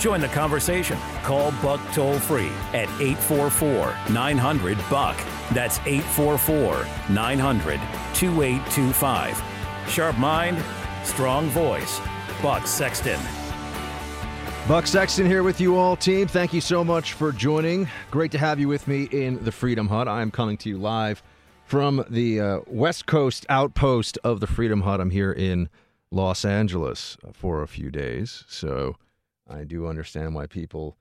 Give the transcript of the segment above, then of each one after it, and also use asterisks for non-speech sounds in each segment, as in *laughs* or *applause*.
Join the conversation. Call Buck toll free at 844 900 Buck. That's 844 900 2825. Sharp mind, strong voice. Buck Sexton. Buck Sexton here with you all, team. Thank you so much for joining. Great to have you with me in the Freedom Hut. I am coming to you live from the uh, West Coast outpost of the Freedom Hut. I'm here in Los Angeles for a few days, so I do understand why people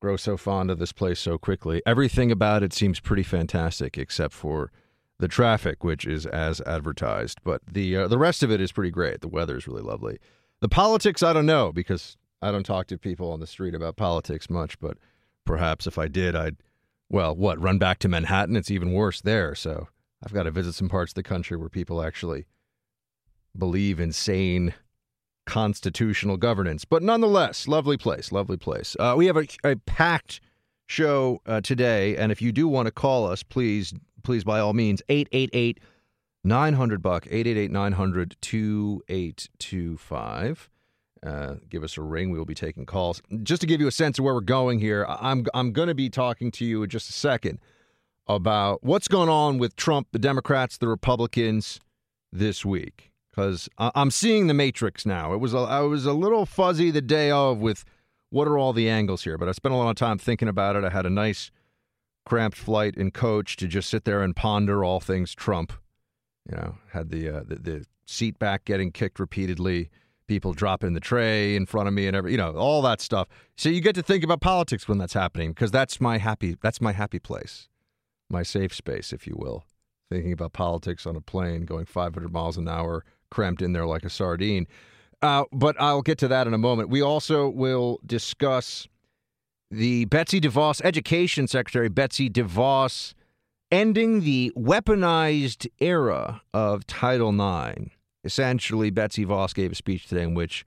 grow so fond of this place so quickly. Everything about it seems pretty fantastic, except for the traffic, which is as advertised. But the uh, the rest of it is pretty great. The weather is really lovely. The politics, I don't know because I don't talk to people on the street about politics much. But perhaps if I did, I'd well, what run back to Manhattan? It's even worse there. So I've got to visit some parts of the country where people actually believe in sane constitutional governance. But nonetheless, lovely place, lovely place. Uh, we have a, a packed show uh, today, and if you do want to call us, please, please, by all means, 888 900 buck, 888 900 2825. Uh, give us a ring. We will be taking calls. Just to give you a sense of where we're going here, I'm I'm going to be talking to you in just a second about what's going on with Trump, the Democrats, the Republicans this week because I'm seeing the matrix now. It was a, I was a little fuzzy the day of with what are all the angles here, but I spent a lot of time thinking about it. I had a nice cramped flight in coach to just sit there and ponder all things Trump. You know, had the uh, the, the seat back getting kicked repeatedly people dropping the tray in front of me and every you know all that stuff so you get to think about politics when that's happening because that's my happy that's my happy place my safe space if you will thinking about politics on a plane going 500 miles an hour cramped in there like a sardine. Uh, but i'll get to that in a moment. We also will discuss the betsy devos education secretary betsy devos ending the weaponized era of title ix essentially, Betsy DeVos gave a speech today in which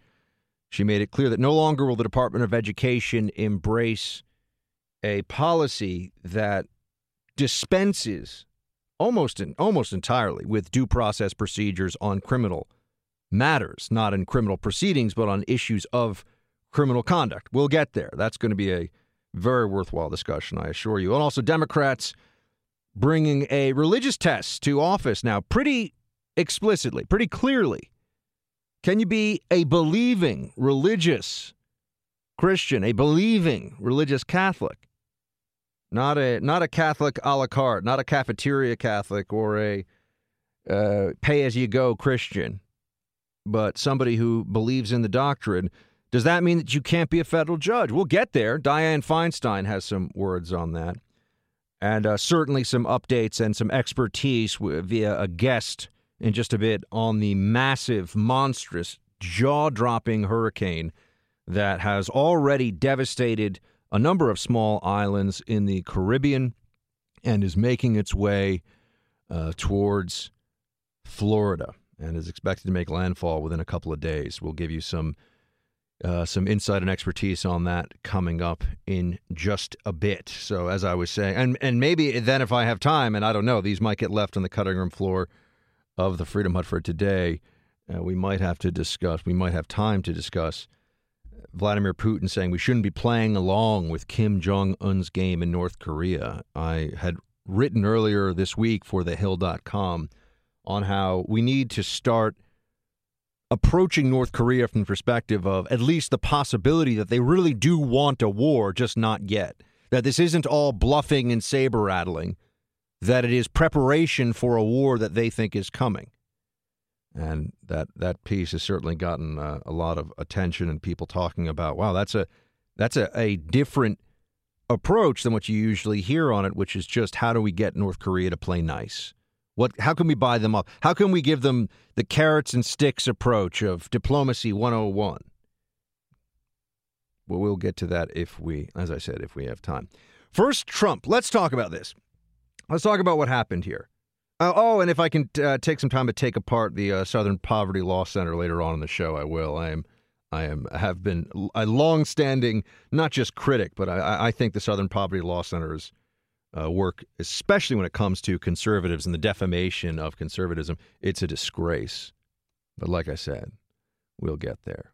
she made it clear that no longer will the Department of Education embrace a policy that dispenses almost in, almost entirely with due process procedures on criminal matters, not in criminal proceedings, but on issues of criminal conduct. We'll get there. That's going to be a very worthwhile discussion, I assure you. And also, Democrats bringing a religious test to office now, pretty explicitly, pretty clearly. Can you be a believing religious Christian, a believing religious Catholic? Not a not a Catholic a la carte, not a cafeteria Catholic or a uh, pay as you go Christian, but somebody who believes in the doctrine. Does that mean that you can't be a federal judge? We'll get there. Dianne Feinstein has some words on that, and uh, certainly some updates and some expertise via a guest in just a bit on the massive, monstrous, jaw dropping hurricane that has already devastated a number of small islands in the Caribbean and is making its way uh, towards Florida and is expected to make landfall within a couple of days. We'll give you some uh, some insight and expertise on that coming up in just a bit. So, as I was saying, and and maybe then if I have time, and I don't know, these might get left on the cutting room floor of the Freedom Hut for today, uh, we might have to discuss, we might have time to discuss Vladimir Putin saying we shouldn't be playing along with Kim Jong un's game in North Korea. I had written earlier this week for thehill.com on how we need to start approaching North Korea from the perspective of at least the possibility that they really do want a war, just not yet. That this isn't all bluffing and saber rattling, that it is preparation for a war that they think is coming. And that, that piece has certainly gotten uh, a lot of attention and people talking about, wow, that's a that's a, a different approach than what you usually hear on it, which is just how do we get North Korea to play nice? What how can we buy them up? How can we give them the carrots and sticks approach of diplomacy 101? Well, we'll get to that if we, as I said, if we have time. First, Trump. Let's talk about this. Let's talk about what happened here. Uh, oh, and if I can uh, take some time to take apart the uh, Southern Poverty Law Center later on in the show, I will. I am, I am, have been a long-standing, not just critic, but I, I think the Southern Poverty Law Center's uh, work, especially when it comes to conservatives and the defamation of conservatism, it's a disgrace. But like I said, we'll get there.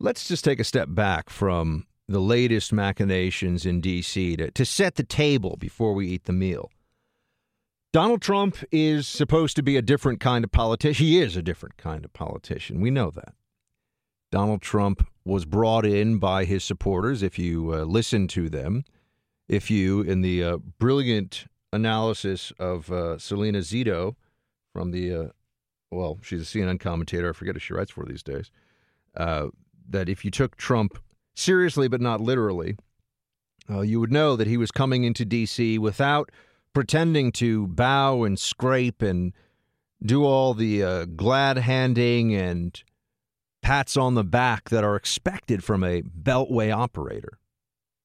Let's just take a step back from the latest machinations in D.C. To, to set the table before we eat the meal. Donald Trump is supposed to be a different kind of politician. He is a different kind of politician. We know that. Donald Trump was brought in by his supporters, if you uh, listen to them, if you, in the uh, brilliant analysis of uh, Salena Zito from the, uh, well, she's a CNN commentator. I forget who she writes for these days. Uh, that if you took Trump seriously but not literally, uh, you would know that he was coming into D.C. without pretending to bow and scrape and do all the uh, glad handing and pats on the back that are expected from a beltway operator,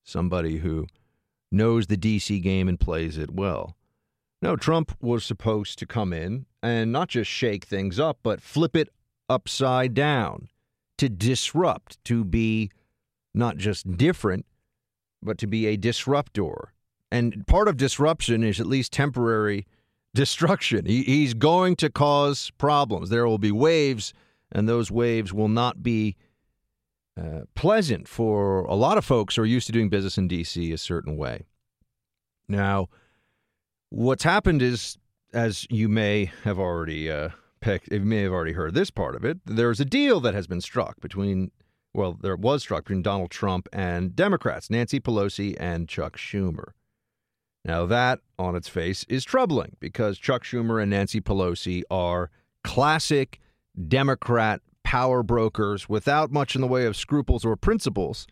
somebody who knows the DC game and plays it well. No, Trump was supposed to come in and not just shake things up, but flip it upside down to disrupt, to be not just different, but to be a disruptor. And part of disruption is at least temporary destruction. He, he's going to cause problems. There will be waves, and those waves will not be uh, pleasant for a lot of folks who are used to doing business in D.C. a certain way. Now, what's happened is, as you may have already uh, picked, you may have already heard this part of it. There's a deal that has been struck between, well, there was struck between Donald Trump and Democrats, Nancy Pelosi and Chuck Schumer. Now, that on its face is troubling because Chuck Schumer and Nancy Pelosi are classic Democrat power brokers without much in the way of scruples or principles,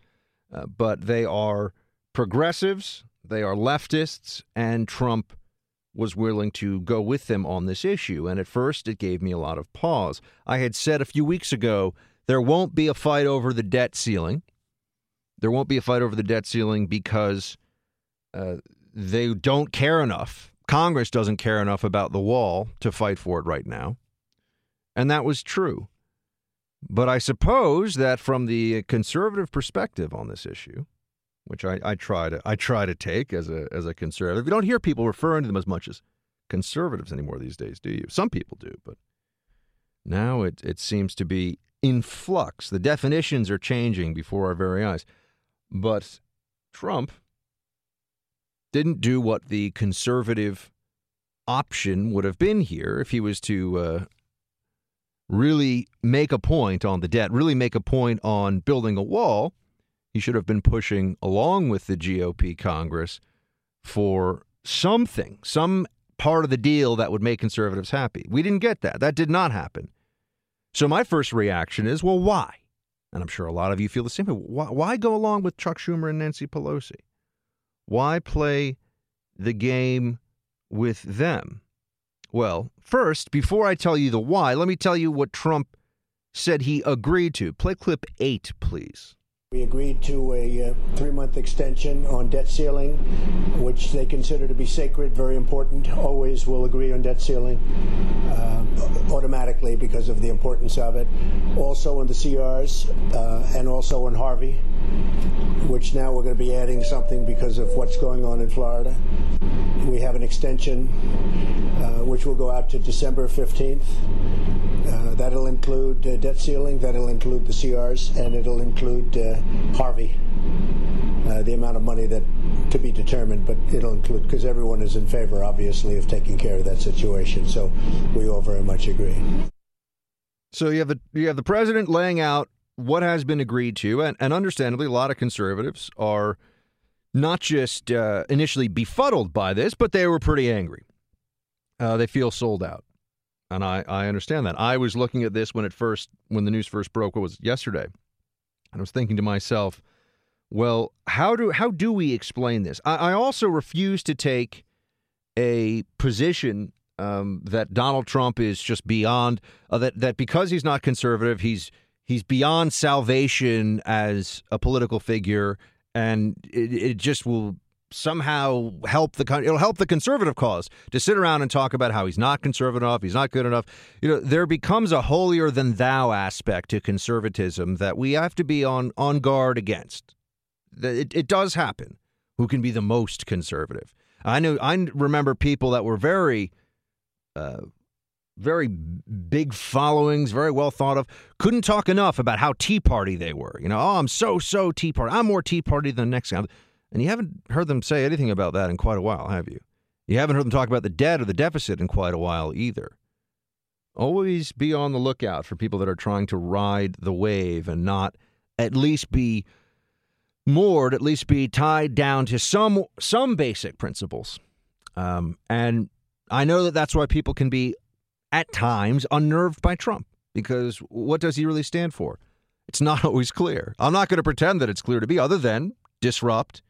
uh, but they are progressives, they are leftists, and Trump was willing to go with them on this issue. And at first, it gave me a lot of pause. I had said a few weeks ago there won't be a fight over the debt ceiling. There won't be a fight over the debt ceiling because uh, they don't care enough. Congress doesn't care enough about the wall to fight for it right now. And that was true. But I suppose that from the conservative perspective on this issue, which I, I try to I try to take as a as a conservative, you don't hear people referring to them as much as conservatives anymore these days, do you? Some people do, but now it it seems to be in flux. The definitions are changing before our very eyes. But Trump didn't do what the conservative option would have been here if he was to uh, really make a point on the debt, really make a point on building a wall. He should have been pushing along with the GOP Congress for something, some part of the deal that would make conservatives happy. We didn't get that. That did not happen. So my first reaction is, well, why? And I'm sure a lot of you feel the same way. Why, why go along with Chuck Schumer and Nancy Pelosi? Why play the game with them? Well, first, before I tell you the why, let me tell you what Trump said he agreed to. Play clip eight, please. We agreed to a uh, three month extension on debt ceiling, which they consider to be sacred, very important. Always will agree on debt ceiling uh, automatically because of the importance of it. Also on the CRs uh, and also on Harvey, which now we're going to be adding something because of what's going on in Florida. We have an extension uh, which will go out to December 15th. Uh, that'll include uh, debt ceiling, that'll include the CRs, and it'll include Harvey. Uh, the amount of money that to be determined, but it'll include because everyone is in favor, obviously, of taking care of that situation. So we all very much agree. So you have the you have the president laying out what has been agreed to, and, and understandably, a lot of conservatives are not just uh, initially befuddled by this, but they were pretty angry. Uh, they feel sold out, and I I understand that. I was looking at this when it first when the news first broke. What was yesterday? And I was thinking to myself, well, how do how do we explain this? I, I also refuse to take a position um, that Donald Trump is just beyond uh, that that because he's not conservative, he's he's beyond salvation as a political figure, and it, it just will somehow help the country. it'll help the conservative cause to sit around and talk about how he's not conservative enough, he's not good enough. You know, there becomes a holier than thou aspect to conservatism that we have to be on on guard against. It, it does happen. Who can be the most conservative? I know. I remember people that were very. Uh, very big followings, very well thought of, couldn't talk enough about how Tea Party they were. You know, oh, I'm so, so Tea Party. I'm more Tea Party than the next guy. And you haven't heard them say anything about that in quite a while, have you? You haven't heard them talk about the debt or the deficit in quite a while either. Always be on the lookout for people that are trying to ride the wave and not at least be moored, at least be tied down to some some basic principles. Um, and I know that that's why people can be at times unnerved by Trump because what does he really stand for? It's not *laughs* always clear. I'm not going to pretend that it's clear to me, other than disrupt,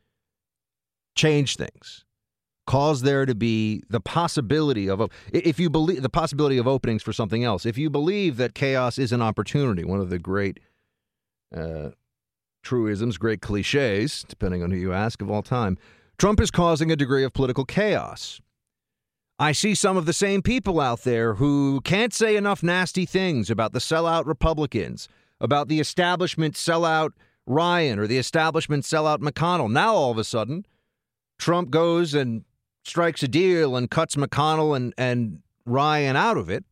change things, cause there to be the possibility of, a if you believe the possibility of openings for something else, if you believe that chaos is an opportunity, one of the great uh, truisms, great cliches, depending on who you ask of all time, Trump is causing a degree of political chaos. I see some of the same people out there who can't say enough nasty things about the sellout Republicans, about the establishment sellout Ryan or the establishment sellout McConnell. Now all of a sudden, Trump goes and strikes a deal and cuts McConnell and, and Ryan out of it.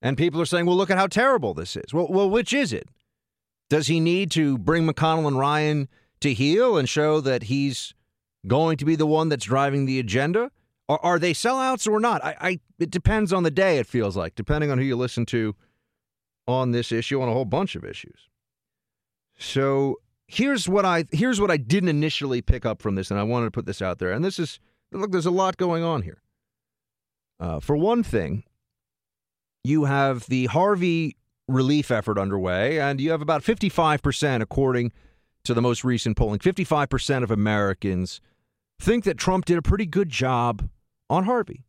And people are saying, well, look at how terrible this is. Well, well, which is it? Does he need to bring McConnell and Ryan to heel and show that he's going to be the one that's driving the agenda? Or are they sellouts or not? I, I it depends on the day, it feels like, depending on who you listen to on this issue, on a whole bunch of issues. So here's what I here's what I didn't initially pick up from this, and I wanted to put this out there. And this is look, there's a lot going on here. Uh, for one thing, you have the Harvey relief effort underway, and you have about 55%, according to the most recent polling, 55% of Americans think that Trump did a pretty good job on Harvey.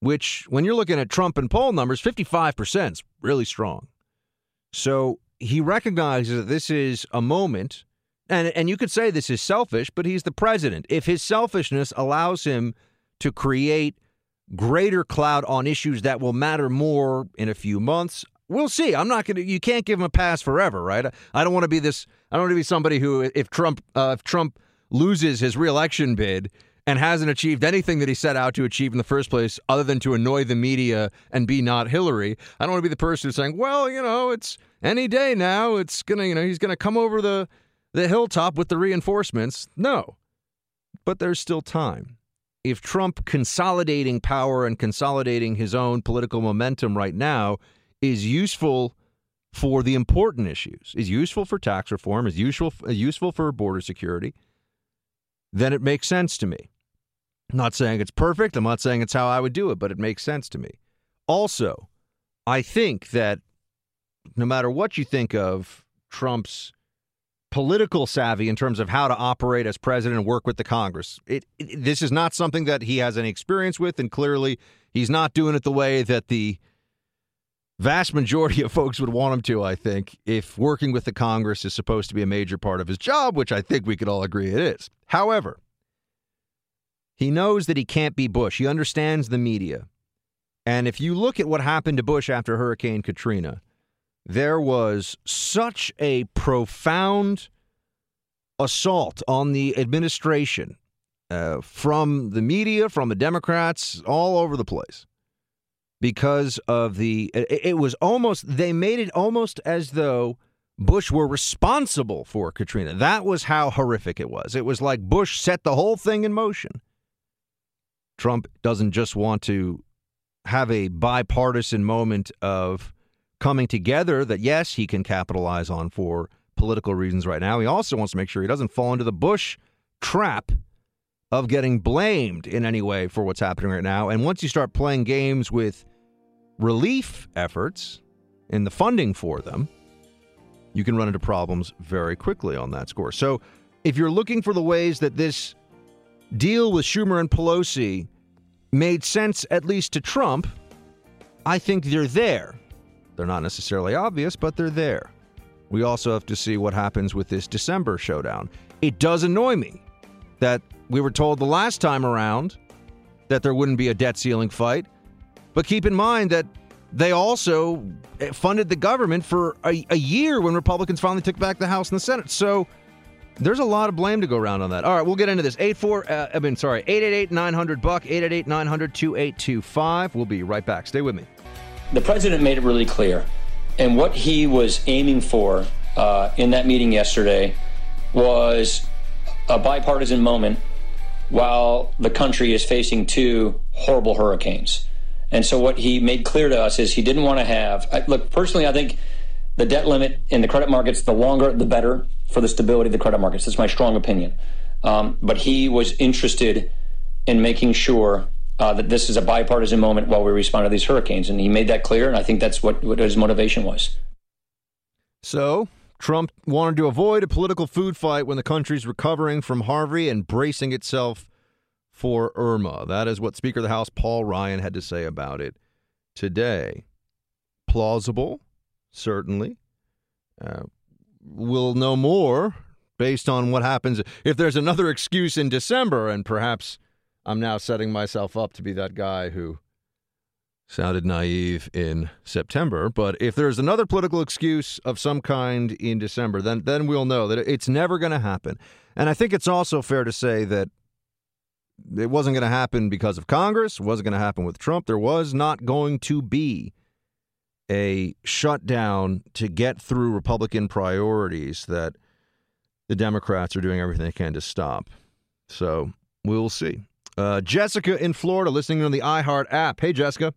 Which, when you're looking at Trump and poll numbers, 55% is really strong. So he recognizes that this is a moment, and, and you could say this is selfish, but he's the president. If his selfishness allows him to create greater cloud on issues that will matter more in a few months, we'll see. I'm not to, you can't give him a pass forever, right? I don't want to be this, I don't want to be somebody who, if Trump, uh, if Trump loses his reelection bid, and hasn't achieved anything that he set out to achieve in the first place other than to annoy the media and be not Hillary. I don't want to be the person who's saying, well, you know, it's any day now. It's to, you know, he's to come over the, the hilltop with the reinforcements. No. But there's still time. If Trump consolidating power and consolidating his own political momentum right now is useful for the important issues, is useful for tax reform, is useful, useful for border security, then it makes sense to me. I'm not saying it's perfect. I'm not saying it's how I would do it, but it makes sense to me. Also, I think that no matter what you think of Trump's political savvy in terms of how to operate as president and work with the Congress, it, it, this is not something that he has any experience with, and clearly he's not doing it the way that the vast majority of folks would want him to, I think, if working with the Congress is supposed to be a major part of his job, which I think we could all agree it is. However, he knows that he can't be Bush. He understands the media. And if you look at what happened to Bush after Hurricane Katrina, there was such a profound assault on the administration uh, from the media, from the Democrats, all over the place because of the. It was almost, they made it almost as though Bush were responsible for Katrina. That was how horrific it was. It was like Bush set the whole thing in motion. Trump doesn't just want to have a bipartisan moment of coming together that, yes, he can capitalize on for political reasons right now. He also wants to make sure he doesn't fall into the Bush trap of getting blamed in any way for what's happening right now. And once you start playing games with relief efforts and the funding for them, you can run into problems very quickly on that score. So if you're looking for the ways that this deal with Schumer and Pelosi made sense, at least to Trump, I think they're there. They're not necessarily obvious, but they're there. we also have to see what happens with this December showdown. It does annoy me that we were told the last time around that there wouldn't be a debt ceiling fight, but keep in mind that they also funded the government for a, a year when Republicans finally took back the House and the Senate. So there's a lot of blame to go around on that. All right, we'll get into this. 84 uh, I mean sorry, 888-900 buck 888-900-2825. We'll be right back. Stay with me. The president made it really clear. And what he was aiming for uh, in that meeting yesterday was a bipartisan moment while the country is facing two horrible hurricanes. And so what he made clear to us is he didn't want to have. I, look, personally, I think the debt limit in the credit markets, the longer, the better for the stability of the credit markets. That's my strong opinion. Um, but he was interested in making sure uh, that this is a bipartisan moment while we respond to these hurricanes. And he made that clear. And I think that's what, what his motivation was. So Trump wanted to avoid a political food fight when the country's recovering from Harvey and bracing itself for Irma. That is what Speaker of the House Paul Ryan had to say about it today. Plausible, certainly. Uh, we'll know more based on what happens if there's another excuse in December, and perhaps I'm now setting myself up to be that guy who sounded naive in September. But if there's another political excuse of some kind in December, then then we'll know that it's never going to happen. And I think it's also fair to say that it wasn't going to happen because of Congress. It wasn't going to happen with Trump. There was not going to be a shutdown to get through Republican priorities that the Democrats are doing everything they can to stop. So we'll see. Uh, Jessica in Florida, listening on the iHeart app. Hey, Jessica.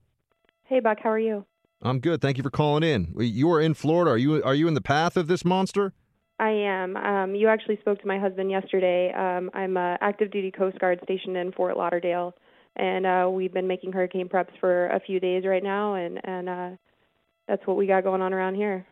Hey, Buck. How are you? I'm good. Thank you for calling in. You are in Florida. Are you are you in the path of this monster? I am. Um, you actually spoke to my husband yesterday. Um, I'm a active duty Coast Guard stationed in Fort Lauderdale, and uh, we've been making hurricane preps for a few days right now, and and uh, that's what we got going on around here.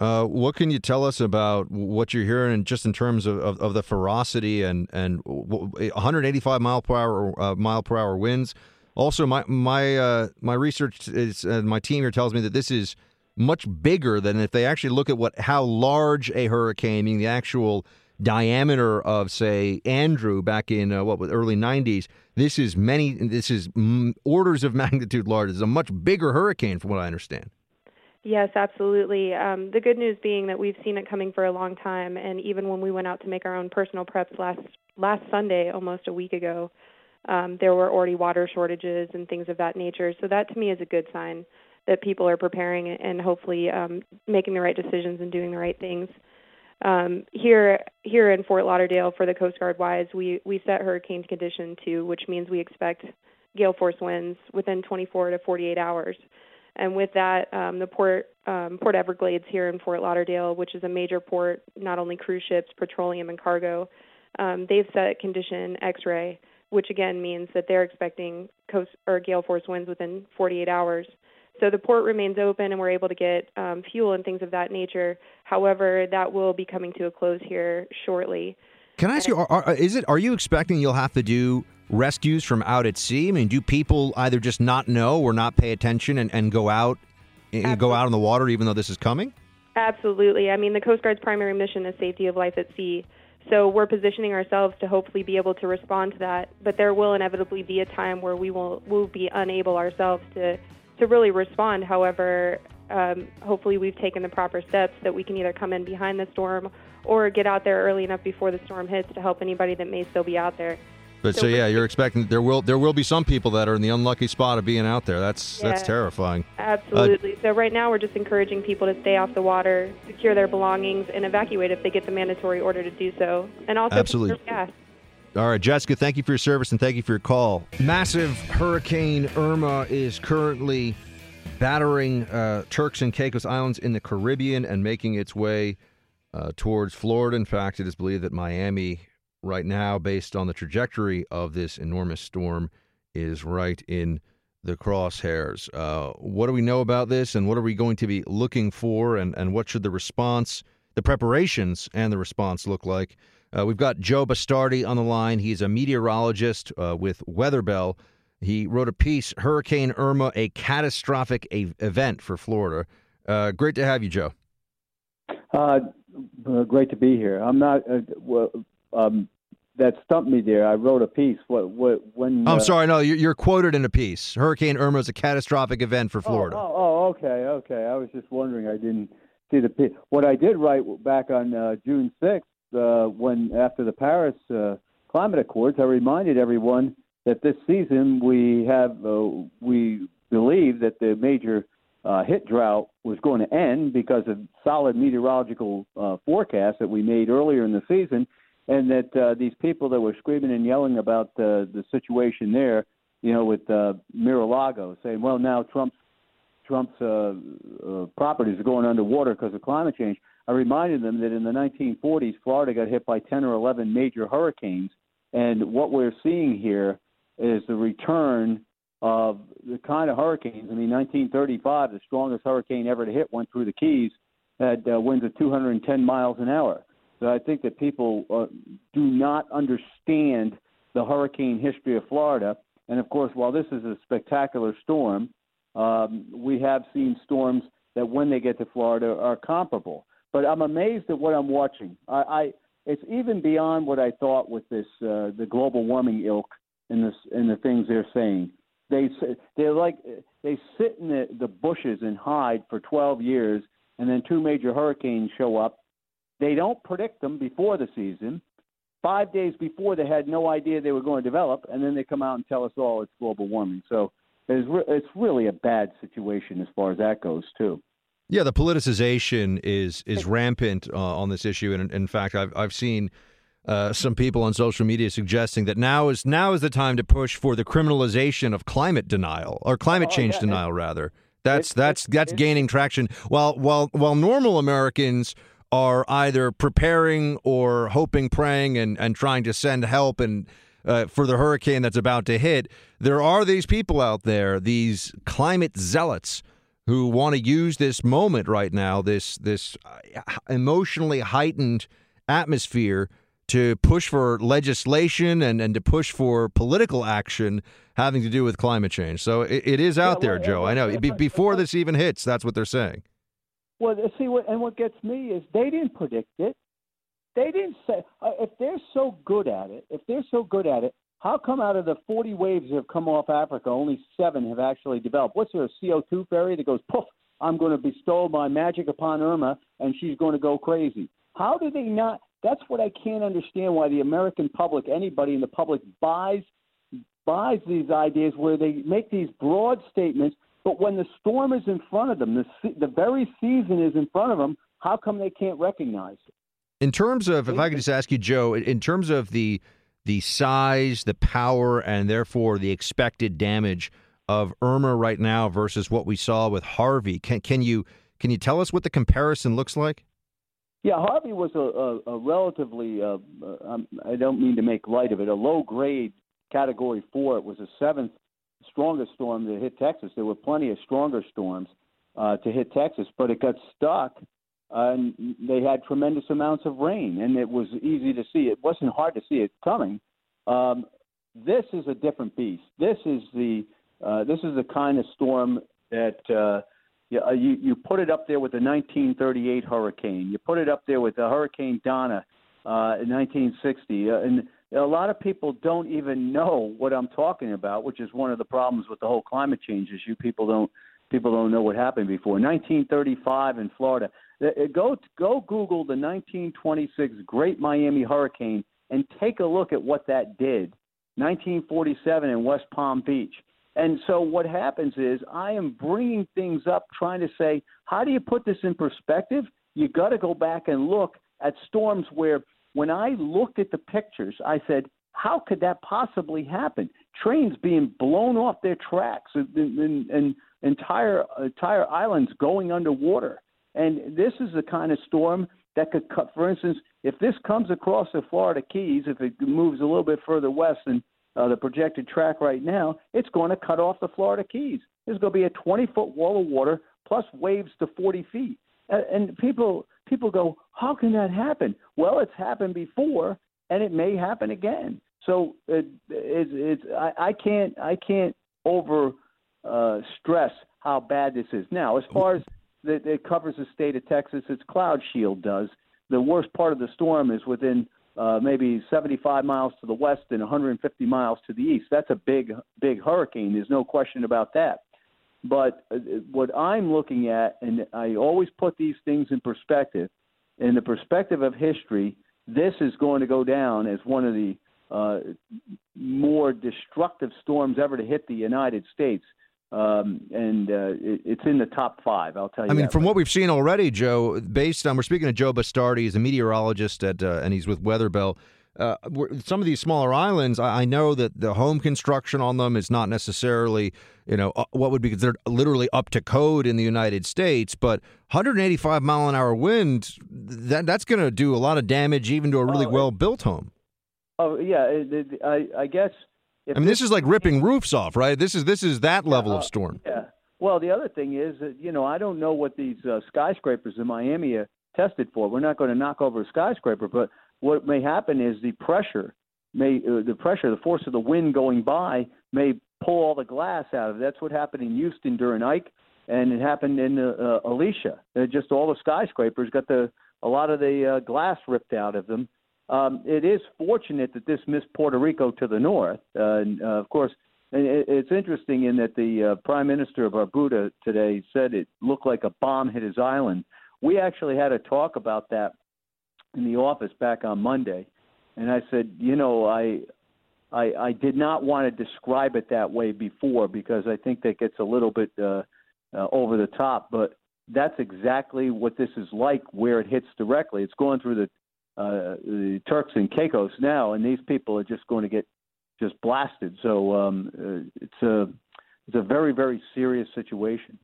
Uh, what can you tell us about what you're hearing, just in terms of, of, of the ferocity and and 185 mile per hour uh, mile per hour winds? Also, my my uh, my research is uh, my team here tells me that this is much bigger than if they actually look at what how large a hurricane, meaning the actual diameter of say Andrew back in uh, what was early 90s. This is many. This is orders of *laughs* magnitude larger. It's a much bigger hurricane, from what I understand. Yes, absolutely. Um, the good news being that we've seen it coming for a long time, and even when we went out to make our own personal preps last last Sunday, almost a week ago, um, there were already water shortages and things of that nature. So that to me is a good sign that people are preparing and hopefully um, making the right decisions and doing the right things. Um, here, here in Fort Lauderdale, for the Coast Guard wise, we we set hurricane condition two, which means we expect gale force winds within 24 to 48 hours. And with that, um, the port um, Port Everglades here in Fort Lauderdale, which is a major port, not only cruise ships, petroleum, and cargo, um, they've set condition X-ray, which again means that they're expecting coast or gale force winds within 48 hours. So the port remains open, and we're able to get um, fuel and things of that nature. However, that will be coming to a close here shortly. Can I ask you? Are, are, is it? Are you expecting you'll have to do rescues from out at sea? I mean, do people either just not know or not pay attention and, and go out and go out in the water even though this is coming? Absolutely. I mean, the Coast Guard's primary mission is safety of life at sea. So we're positioning ourselves to hopefully be able to respond to that. But there will inevitably be a time where we will will be unable ourselves to to really respond. However, um, hopefully we've taken the proper steps that we can either come in behind the storm or get out there early enough before the storm hits to help anybody that may still be out there. But so, so yeah, you're expecting there will there will be some people that are in the unlucky spot of being out there. That's yeah, that's terrifying. Absolutely. Uh, so right now we're just encouraging people to stay off the water, secure their belongings, and evacuate if they get the mandatory order to do so, and also absolutely. gas. All right, Jessica, thank you for your service and thank you for your call. Massive Hurricane Irma is currently battering uh, Turks and Caicos Islands in the Caribbean and making its way uh, towards Florida. In fact, it is believed that Miami, right now, based on the trajectory of this enormous storm, is right in the crosshairs. Uh, what do we know about this, and what are we going to be looking for, and, and what should the response, the preparations, and the response look like? Uh, we've got Joe Bastardi on the line. He's a meteorologist uh, with Weatherbell. He wrote a piece, Hurricane Irma, a catastrophic a- event for Florida. Uh, great to have you, Joe. Uh, great to be here. I'm not. Uh, well, um, that stumped me there. I wrote a piece. What? What? When? I'm uh, sorry. No, you're, you're quoted in a piece. Hurricane Irma is a catastrophic event for Florida. Oh, oh, oh, okay, okay. I was just wondering. I didn't see the piece. What I did write back on uh, June 6th, uh, when after the Paris uh, Climate Accords, I reminded everyone that this season we have uh, we believe that the major uh, hit drought was going to end because of solid meteorological uh, forecasts that we made earlier in the season, and that uh, these people that were screaming and yelling about uh, the situation there, you know, with uh, Mar-a-Lago, saying, "Well, now Trump's Trump's uh, uh, properties are going underwater because of climate change." I reminded them that in the 1940s, Florida got hit by 10 or 11 major hurricanes, and what we're seeing here is the return of the kind of hurricanes. I mean, 1935, the strongest hurricane ever to hit went through the Keys, had uh, winds of 210 miles an hour. So I think that people uh, do not understand the hurricane history of Florida. And of course, while this is a spectacular storm, um, we have seen storms that, when they get to Florida, are comparable. But I'm amazed at what I'm watching. I, I it's even beyond what I thought with this uh, the global warming ilk and this and the things they're saying. They they're like they sit in the, the bushes and hide for 12 years, and then two major hurricanes show up. They don't predict them before the season. Five days before, they had no idea they were going to develop, and then they come out and tell us all it's global warming. So it's re- it's really a bad situation as far as that goes too. Yeah, the politicization is is rampant uh, on this issue, and in fact, I've I've seen uh, some people on social media suggesting that now is now is the time to push for the criminalization of climate denial or climate Oh, change yeah. denial rather. That's It's- that's it's- that's it's- gaining traction. While while while normal Americans are either preparing or hoping, praying, and and trying to send help and. Uh, for the hurricane that's about to hit, there are these people out there, these climate zealots, who want to use this moment right now, this this uh, emotionally heightened atmosphere to push for legislation and, and to push for political action having to do with climate change. So it, it is out there, well, Joe. I know. Be, before this even hits, that's what they're saying. Well, see what and what gets me is they didn't predict it. They didn't say uh, if they're so good at it. If they're so good at it, how come out of the 40 waves that have come off Africa, only seven have actually developed? What's there a CO2 fairy that goes poof? I'm going to bestow my magic upon Irma, and she's going to go crazy. How do they not? That's what I can't understand. Why the American public, anybody in the public, buys buys these ideas where they make these broad statements, but when the storm is in front of them, the se- the very season is in front of them. How come they can't recognize it? In terms of, if I could just ask you, Joe, in terms of the the size, the power, and therefore the expected damage of Irma right now versus what we saw with Harvey, can can you can you tell us what the comparison looks like? Yeah, Harvey was a, a, a relatively, uh, um, I don't mean to make light of it, a low grade category four. It was the seventh strongest storm that hit Texas. There were plenty of stronger storms uh, to hit Texas, but it got stuck. Uh, and they had tremendous amounts of rain, and it was easy to see. It wasn't hard to see it coming. Um, this is a different beast. This is the uh, this is the kind of storm that uh, uh, you you put it up there with the 1938 hurricane. You put it up there with the Hurricane Donna uh, in 1960, uh, and a lot of people don't even know what I'm talking about, which is one of the problems with the whole climate change issue. People don't people don't know what happened before. 1935 in Florida. Uh, Go go Google the 1926 Great Miami Hurricane and take a look at what that did. 1947 in West Palm Beach. And so what happens is I am bringing things up, trying to say, how do you put this in perspective? You got to go back and look at storms where, when I looked at the pictures, I said, how could that possibly happen? Trains being blown off their tracks and, and, and entire entire islands going underwater. And this is the kind of storm that could cut. For instance, if this comes across the Florida Keys, if it moves a little bit further west than uh, the projected track right now, it's going to cut off the Florida Keys. There's going to be a 20 foot wall of water plus waves to 40 feet. Uh, and people people go, how can that happen? Well, it's happened before, and it may happen again. So it, it, it's I, I can't I can't over uh, stress how bad this is. Now, as far as that it covers the state of Texas, its Cloud Shield does. the worst part of the storm is within uh, maybe 75 miles to the west and 150 miles to the east. That's a big, big hurricane. There's no question about that. But uh, what I'm looking at, and I always put these things in perspective, in the perspective of history, this is going to go down as one of the uh, more destructive storms ever to hit the United States. Um, and uh, it, it's in the top five. I'll tell you. I mean, from much. what we've seen already, Joe, based on we're speaking to Joe Bastardi, he's a meteorologist at, uh, and he's with Weatherbell. Uh, some of these smaller islands, I, I know that the home construction on them is not necessarily, you know, uh, what would be considered literally up to code in the United States. But 185 mile an hour wind, that that's going to do a lot of damage even to a really Oh, well built home. Oh yeah, it, it, I, I guess. If I mean, this is like ripping roofs off, right? This is this is that level uh, of storm. Yeah. Well, the other thing is that you know I don't know what these uh, skyscrapers in Miami are tested for. We're not going to knock over a skyscraper, but what may happen is the pressure may uh, the pressure, the force of the wind going by may pull all the glass out of it. That's what happened in Houston during Ike, and it happened in uh, uh, Alicia. Uh, just all the skyscrapers got the a lot of the uh, glass ripped out of them. Um, it is fortunate that this missed Puerto Rico to the north. Uh, and, uh, of course, and it, it's interesting in that the uh, Prime Minister of Barbuda today said it looked like a bomb hit his island. We actually had a talk about that in the office back on Monday, and I said, you know, I, I, I did not want to describe it that way before because I think that gets a little bit uh, uh, over the top, but that's exactly what this is like where it hits directly. It's going through the uh, the Turks and Caicos now, and these people are just going to get just blasted. So um, uh, it's a it's a very very serious situation.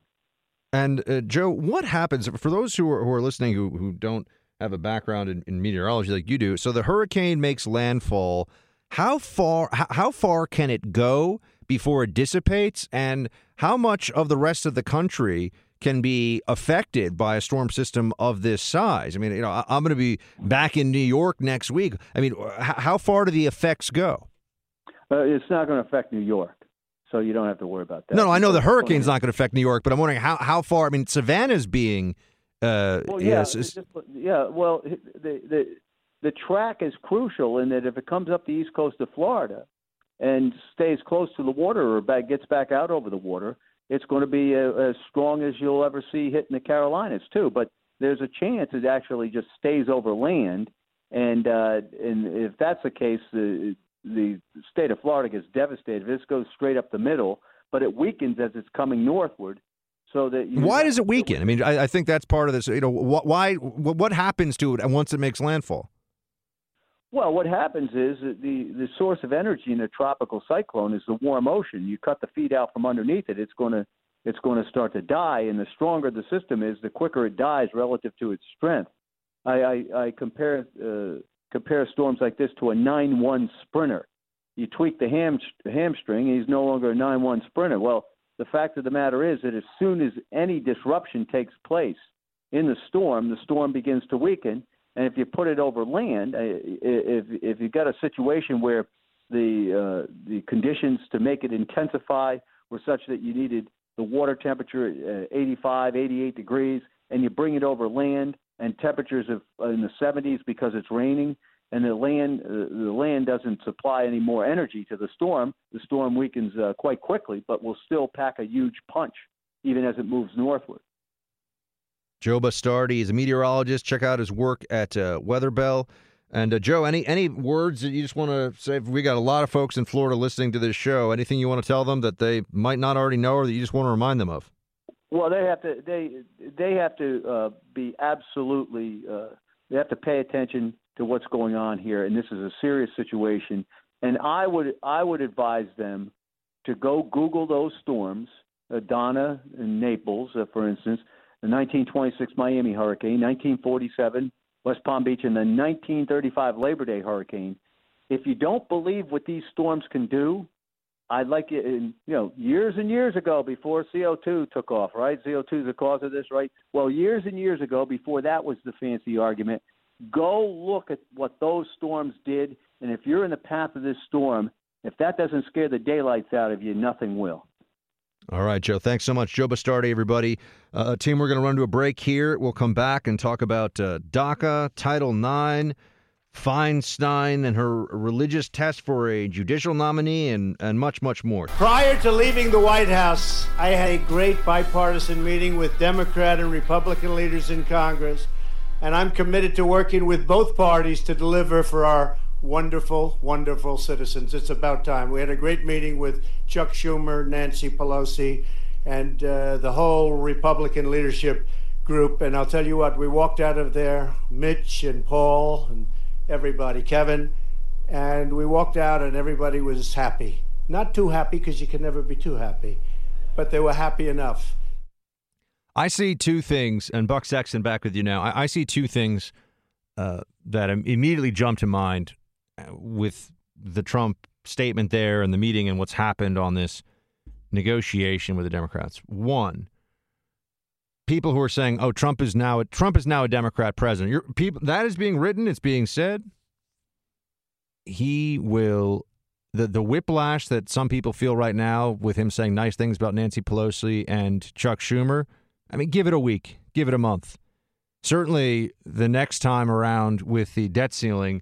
And uh, Joe, what happens for those who are, who are listening who, who don't have a background in, in meteorology like you do? So the hurricane makes landfall. How far how, how far can it go before it dissipates, and how much of the rest of the country can be affected by a storm system of this size? I mean, you know, I, I'm going to be back in New York next week. I mean, how far do the effects go? Uh, it's not going to affect New York, so you don't have to worry about that. No, no, I know the hurricane's not going to affect New York, but I'm wondering how how far. I mean, Savannah's being. Uh, Well, yeah, just- yeah. Well, the the the track is crucial in that if it comes up the east coast of Florida and stays close to the water or back, gets back out over the water, it's going to be uh, as strong as you'll ever see hitting the Carolinas too. But there's a chance it actually just stays over land, and uh, and if that's the case, the the state of Florida gets devastated. This goes straight up the middle, but it weakens as it's coming northward. So that you Why does it weaken? I mean, I, I think that's part of this. You know, wh- why? wh- What happens to it once it makes landfall? Well, what happens is the the source of energy in a tropical cyclone is the warm ocean. You cut the feed out from underneath it, it's going to it's going to start to die, and the stronger the system is, the quicker it dies relative to its strength. I, I, I compare uh, compare storms like this to a nine one sprinter. You tweak the ham hamstring, and he's no longer a nine one sprinter. Well, the fact of the matter is that as soon as any disruption takes place in the storm, the storm begins to weaken. And if you put it over land, uh, if if you've got a situation where the uh, the conditions to make it intensify were such that you needed the water temperature at uh, 85, 88 degrees, and you bring it over land and temperatures of uh, in the 70s because it's raining, and the land uh, the land doesn't supply any more energy to the storm, the storm weakens uh, quite quickly, but will still pack a huge punch even as it moves northward. Joe Bastardi is a meteorologist. Check out his work at uh, Weatherbell. And uh, Joe, any any words that you just want to say? We got a lot of folks in Florida listening to this show. Anything you want to tell them that they might not already know, or that you just want to remind them of? Well, they have to they they have to uh, be absolutely uh, they have to pay attention to what's going on here, and this is a serious situation. And I would I would advise them to go Google those storms, uh, Donna and Naples, uh, for instance, the 1926 Miami hurricane, 1947 West Palm Beach, and the 1935 Labor Day hurricane. If you don't believe what these storms can do, I'd like you, in, you know, years and years ago before CO2 took off, right? CO2 is the cause of this, right? Well, years and years ago, before that was the fancy argument, go look at what those storms did. And if you're in the path of this storm, if that doesn't scare the daylights out of you, nothing will. All right, Joe. Thanks so much. Joe Bastardi, everybody. Uh, team, we're going to run to a break here. We'll come back and talk about uh, DACA, Title IX, Feinstein, and her religious test for a judicial nominee, and, and much, much more. Prior to leaving the White House, I had a great bipartisan meeting with Democrat and Republican leaders in Congress, and I'm committed to working with both parties to deliver for our wonderful, wonderful citizens. It's about time. We had a great meeting with Chuck Schumer, Nancy Pelosi, and uh, the whole Republican leadership group. And I'll tell you what, we walked out of there, Mitch and Paul and everybody, Kevin, and we walked out and everybody was happy. Not too happy because you can never be too happy, but they were happy enough. I see two things, and Buck Sexton back with you now. I, I see two things uh, that immediately jump to mind with the Trump statement there and the meeting and what's happened on this negotiation with the Democrats. One, people who are saying, "Oh, Trump is now a, Trump is now a Democrat president." You're, people that is being written. It's being said. He will the the whiplash that some people feel right now with him saying nice things about Nancy Pelosi and Chuck Schumer. I mean, give it a week, give it a month. Certainly, the next time around with the debt ceiling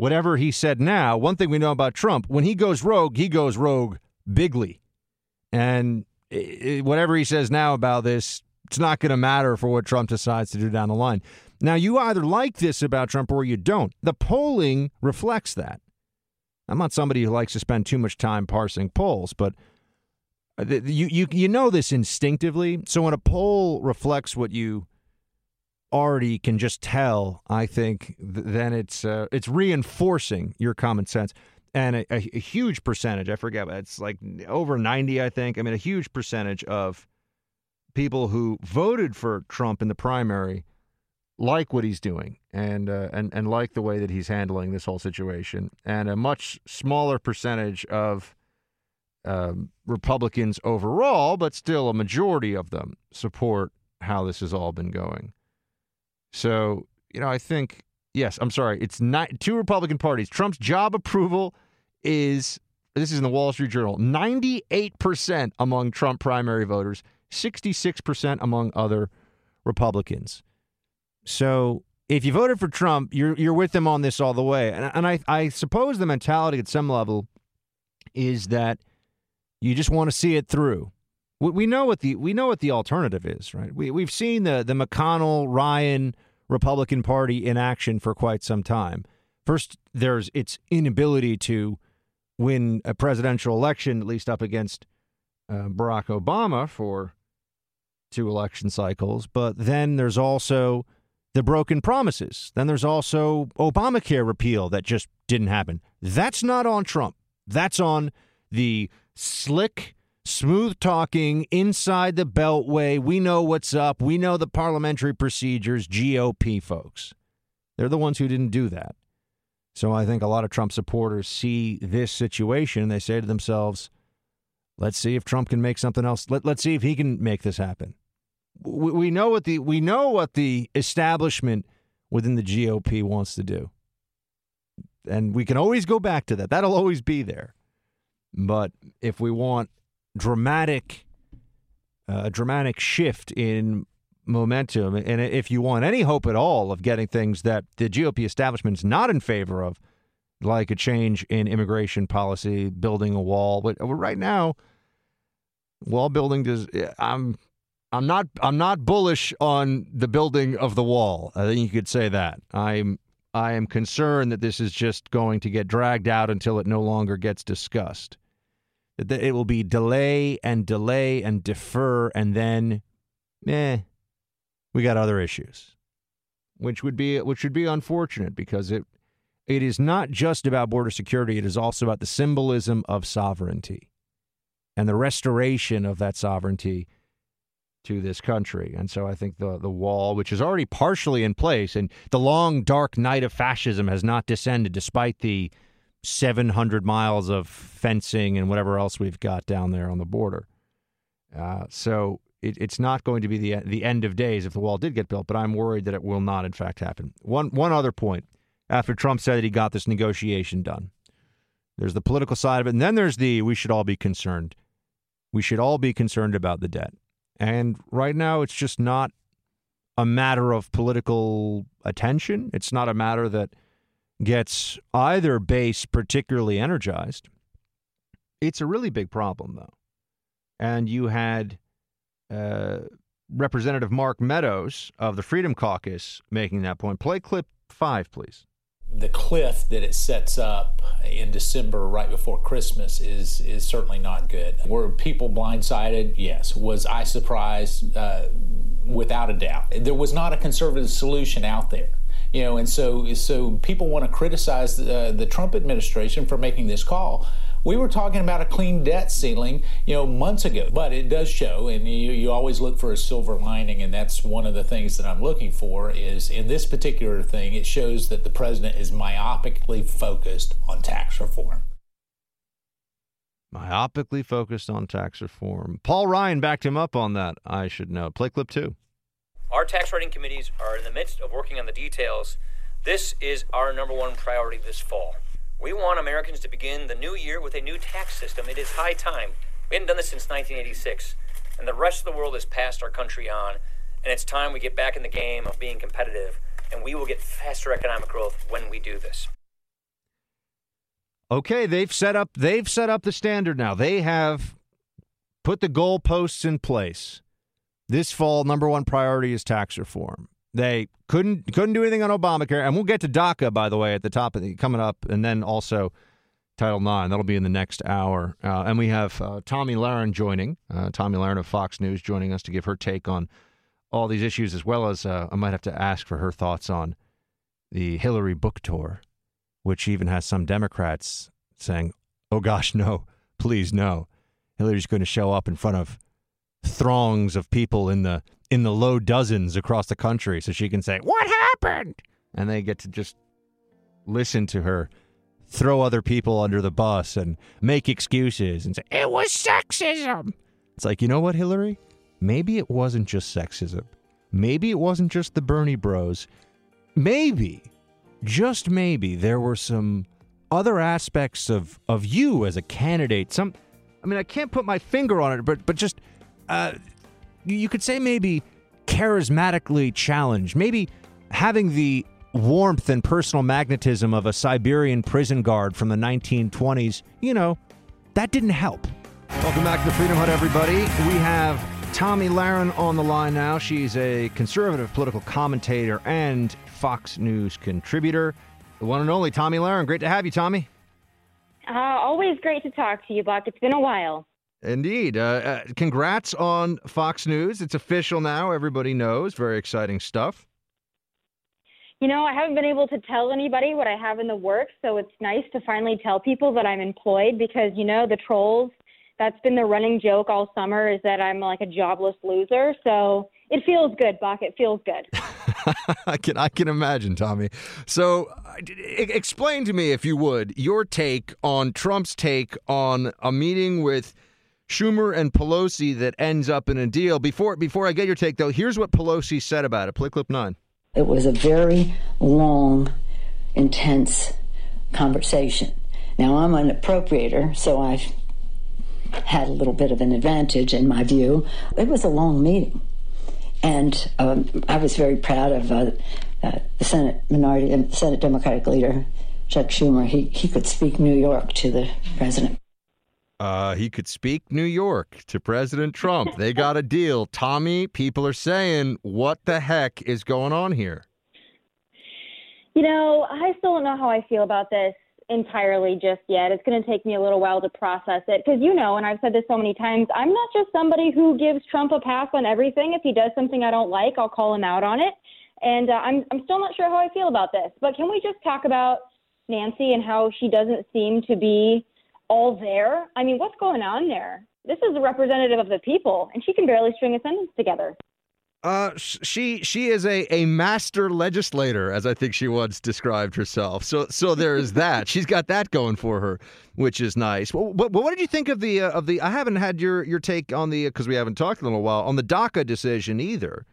whatever he said now, one thing we know about Trump, when he goes rogue, he goes rogue bigly. And whatever he says now about this, it's not going to matter for what Trump decides to do down the line. Now, you either like this about Trump or you don't. The polling reflects that. I'm not somebody who likes to spend too much time parsing polls, but you you you know this instinctively. So when a poll reflects what you already can just tell, I think th- then it's uh, it's reinforcing your common sense. And a, a, a, huge percentage, I forget, but it's like over 90, I think. I mean, a huge percentage of people who voted for Trump in the primary like what he's doing and uh, and and like the way that he's handling this whole situation. And a much smaller percentage of um, Republicans overall, but still a majority of them support how this has all been going. So, you know, I think, yes, I'm sorry, it's not two Republican parties. Trump's job approval is, this is in the Wall Street Journal, 98% among Trump primary voters, 66% among other Republicans. So if you voted for Trump, you're you're with them on this all the way. And, and I, I suppose the mentality at some level is that you just want to see it through we know what the we know what the alternative is, right? We we've seen the the McConnell Ryan Republican Party in action for quite some time. First, there's its inability to win a presidential election, at least up against uh, Barack Obama for two election cycles. But then there's also the broken promises. Then there's also Obamacare repeal that just didn't happen. That's not on Trump. That's on the slick smooth talking inside the beltway. We know what's up. We know the parliamentary procedures, GOP folks. They're the ones who didn't do that. So I think a lot of Trump supporters see this situation and they say to themselves, let's see if Trump can make something else. Let, let's see if he can make this happen. We, we know what the we know what the establishment within the GOP wants to do. And we can always go back to that. That'll always be there. But if we want dramatic, uh, dramatic shift in momentum. And if you want any hope at all of getting things that the GOP establishment is not in favor of, like a change in immigration policy, building a wall, but right now, wall building does. I'm. I'm not. I'm not bullish on the building of the wall. I think you could say that. I'm. I am concerned that this is just going to get dragged out until it no longer gets discussed that it will be delay and delay and defer, and then, eh, we got other issues, which would be which would be unfortunate because it it is not just about border security; it is also about the symbolism of sovereignty and the restoration of that sovereignty to this country. And so I think the the wall, which is already partially in place, and the long dark night of fascism has not descended, despite the 700 miles of fencing and whatever else we've got down there on the border. Uh, so it, it's not going to be the the end of days if the wall did get built, but I'm worried that it will not, in fact, happen. One one other point: after Trump said that he got this negotiation done, there's the political side of it, and then there's the we should all be concerned. We should all be concerned about the debt. And right now, it's just not a matter of political attention. It's not a matter that gets either base particularly energized. It's a really big problem, though. And you had uh, Representative Mark Meadows of the Freedom Caucus making that point. Play clip five, please the cliff that it sets up in December right before Christmas is is certainly not good. Were people blindsided? Yes. Was I surprised? Uh, without a doubt. There was not a conservative solution out there. You know, and so so people want to criticize the, the Trump administration for making this call. We were talking about a clean debt ceiling, you know, months ago, but it does show, and you, you always look for a silver lining, and that's one of the things that I'm looking for. Is in this particular thing, it shows that the president is myopically focused on tax reform. Myopically focused on tax reform. Paul Ryan backed him up on that. I should know. Play clip two. Our tax writing committees are in the midst of working on the details. This is our number one priority this fall. We want Americans to begin the new year with a new tax system. It is high time. We haven't done this since 1986, and the rest of the world has passed our country on, and it's time we get back in the game of being competitive, and we will get faster economic growth when we do this. Okay, they've set up they've set up the standard now. They have put the goalposts in place. This fall, number one priority is tax reform. They couldn't couldn't do anything on Obamacare, and we'll get to DACA by the way at the top of the coming up, and then also Title IX. That'll be in the next hour, uh, and we have uh, Tomi Lahren joining. Uh, Tomi Lahren of Fox News joining us to give her take on all these issues, as well as uh, I might have to ask for her thoughts on the Hillary book tour, which even has some Democrats saying, "Oh gosh, no, please no." Hillary's going to show up in front of throngs of people in the in the low dozens across the country so she can say, What happened? And they get to just listen to her throw other people under the bus and make excuses and say, It was sexism. It's like, you know what, Hillary? Maybe it wasn't just sexism. Maybe it wasn't just the Bernie bros. Maybe, just maybe, there were some other aspects of, of you as a candidate. Some, I mean, I can't put my finger on it, but but just uh, you could say maybe charismatically challenged, maybe having the warmth and personal magnetism of a Siberian prison guard from the 1920s, you know, that didn't help. Welcome back to the Freedom Hut, everybody. We have Tomi Lahren on the line now. She's a conservative political commentator and Fox News contributor. The one and only Tomi Lahren. Great to have you, Tomi. Uh, always great to talk to you, Buck. It's been a while. Indeed. Uh, uh, congrats on Fox News. It's official now. Everybody knows. Very exciting stuff. You know, I haven't been able to tell anybody what I have in the works, so it's nice to finally tell people that I'm employed because, you know, the trolls, that's been the running joke all summer is that I'm like a jobless loser. So it feels good, Buck. It feels good. *laughs* I can I can imagine, Tomi. So, uh, explain to me, if you would, your take on Trump's take on a meeting with Schumer and Pelosi that ends up in a deal. Before before I get your take though, here's what Pelosi said about it. Play clip nine. It was a very long, intense conversation. Now I'm an appropriator, so I've had a little bit of an advantage in my view. It was a long meeting, and um, I was very proud of uh, uh, the Senate minority, Senate Democratic leader Chuck Schumer. He he could speak New York to the president. Uh, he could speak New York to President Trump. They got a deal. Tomi, people are saying, what the heck is going on here? You know, I still don't know how I feel about this entirely just yet. It's going to take me a little while to process it because, you know, and I've said this so many times, I'm not just somebody who gives Trump a pass on everything. If he does something I don't like, I'll call him out on it. And uh, I'm, I'm still not sure how I feel about this. But can we just talk about Nancy and how she doesn't seem to be all there. I mean, what's going on there? This is a representative of the people, and she can barely string a sentence together. Uh, she she is a, a master legislator, as I think she once described herself. So so there is that. She's got that going for her, which is nice. Well, but what did you think of the uh, of the? I haven't had your your take on the because we haven't talked in a little while on the DACA decision either.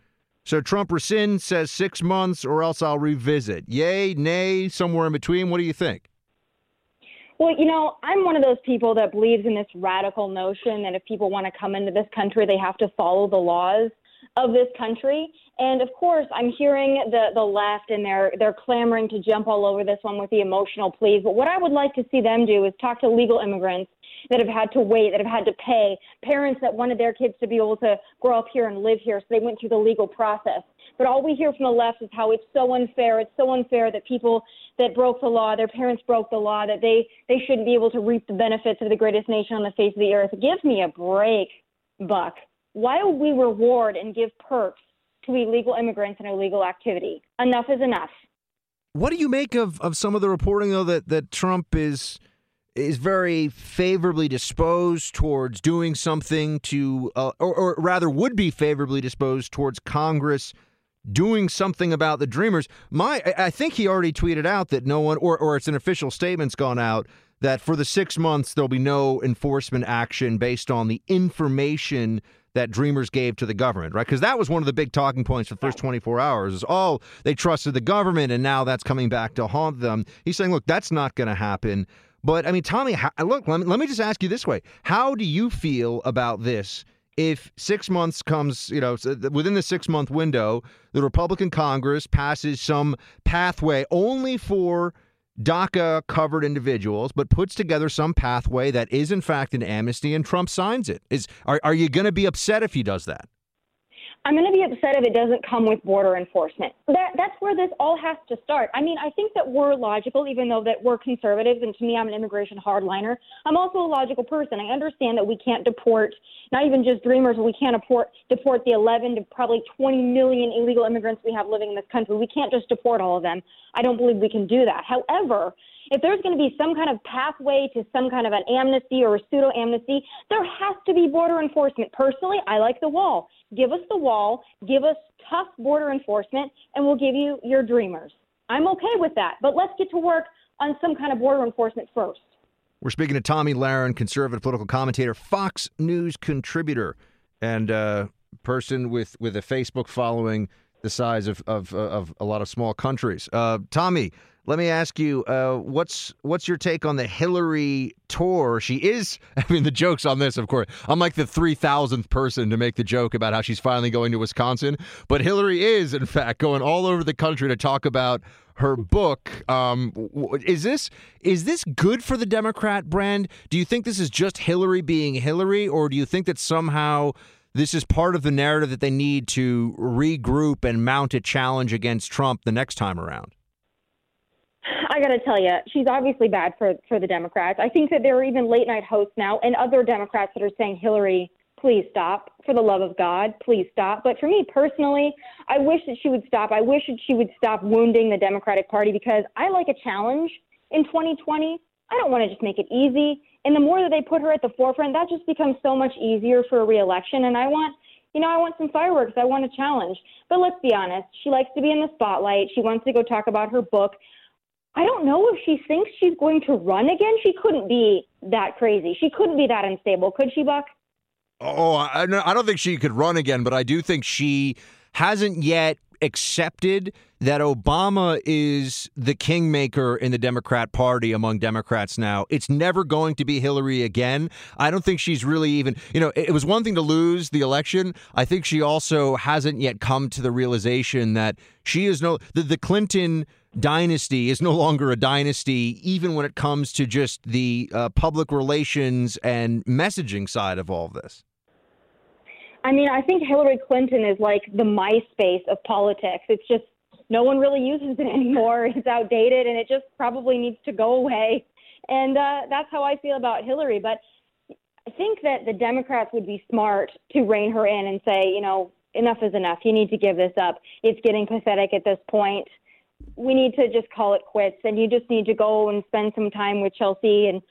So Trump rescinds, says six months, or else I'll revisit. Yay, nay, somewhere in between. What do you think? Well, you know, I'm one of those people that believes in this radical notion that if people want to come into this country, they have to follow the laws of this country. And of course, I'm hearing the the left and they're they're clamoring to jump all over this one with the emotional pleas. But what I would like to see them do is talk to legal immigrants that have had to wait, that have had to pay, parents that wanted their kids to be able to grow up here and live here, so they went through the legal process. But all we hear from the left is how it's so unfair. It's so unfair that people that broke the law, their parents broke the law, that they they shouldn't be able to reap the benefits of the greatest nation on the face of the earth. Give me a break, Buck. Why would we reward and give perks to illegal immigrants and illegal activity? Enough is enough. What do you make of, of some of the reporting though that, that Trump is is very favorably disposed towards doing something to, uh, or, or rather, would be favorably disposed towards Congress doing something about the Dreamers. My, I think he already tweeted out that no one, or or it's an official statement's gone out that for the six months there'll be no enforcement action based on the information that Dreamers gave to the government, right? Because that was one of the big talking points for the first 24 hours is, oh, they trusted the government and now that's coming back to haunt them. He's saying, look, that's not going to happen. But I mean, Tomi, how, look, let me, let me just ask you this way. How do you feel about this? If six months comes, you know, uh, within the six month window, the Republican Congress passes some pathway only for DACA covered individuals, but puts together some pathway that is in fact an amnesty and Trump signs it. Is are, are you going to be upset if he does that? I'm going to be upset if it doesn't come with border enforcement. That, that's where this all has to start. I mean, I think that we're logical, even though that we're conservatives, and to me, I'm an immigration hardliner. I'm also a logical person. I understand that we can't deport not even just dreamers. We can't deport deport the 11 to probably 20 million illegal immigrants we have living in this country. We can't just deport all of them. I don't believe we can do that. However, if there's going to be some kind of pathway to some kind of an amnesty or a pseudo amnesty, there has to be border enforcement. Personally, I like the wall. Give us the wall, give us tough border enforcement, and we'll give you your dreamers. I'm okay with that, but let's get to work on some kind of border enforcement first. We're speaking to Tomi Lahren, conservative political commentator, Fox News contributor, and uh, person with, with a Facebook following the size of, of, of a lot of small countries. Uh, Tomi, let me ask you, uh, what's what's your take on the Hillary tour? She is, *laughs* I mean, the joke's on this, of course. I'm like the 3,000th person to make the joke about how she's finally going to Wisconsin. But Hillary is, in fact, going all over the country to talk about her book. Um, is this is this good for the Democrat brand? Do you think this is just Hillary being Hillary, or do you think that somehow this is part of the narrative that they need to regroup and mount a challenge against Trump the next time around? I got to tell you, she's obviously bad for for the Democrats. I think that there are even late night hosts now and other Democrats that are saying, Hillary, please stop. For the love of God, please stop. But for me personally, I wish that she would stop. I wish that she would stop wounding the Democratic Party because I like a challenge in 2020. I don't want to just make it easy. And the more that they put her at the forefront, that just becomes so much easier for a reelection. And I want, you know, I want some fireworks. I want a challenge. But let's be honest, she likes to be in the spotlight. She wants to go talk about her book. I don't know if she thinks she's going to run again. She couldn't be that crazy. She couldn't be that unstable, could she, Buck? Oh, I, I don't think she could run again, but I do think she hasn't yet accepted that Obama is the kingmaker in the Democrat Party among Democrats now. It's never going to be Hillary again. I don't think she's really even, you know, it was one thing to lose the election. I think she also hasn't yet come to the realization that she is no, the, the Clinton dynasty is no longer a dynasty, even when it comes to just the uh, public relations and messaging side of all of this. I mean, I think Hillary Clinton is like the MySpace of politics. It's just no one really uses it *laughs* anymore. It's outdated and it just probably needs to go away. And uh, that's how I feel about Hillary. But I think that the Democrats would be smart to rein her in and say, you know, enough is enough. You need to give this up. It's getting pathetic at this point. We need to just call it quits. And you just need to go and spend some time with Chelsea and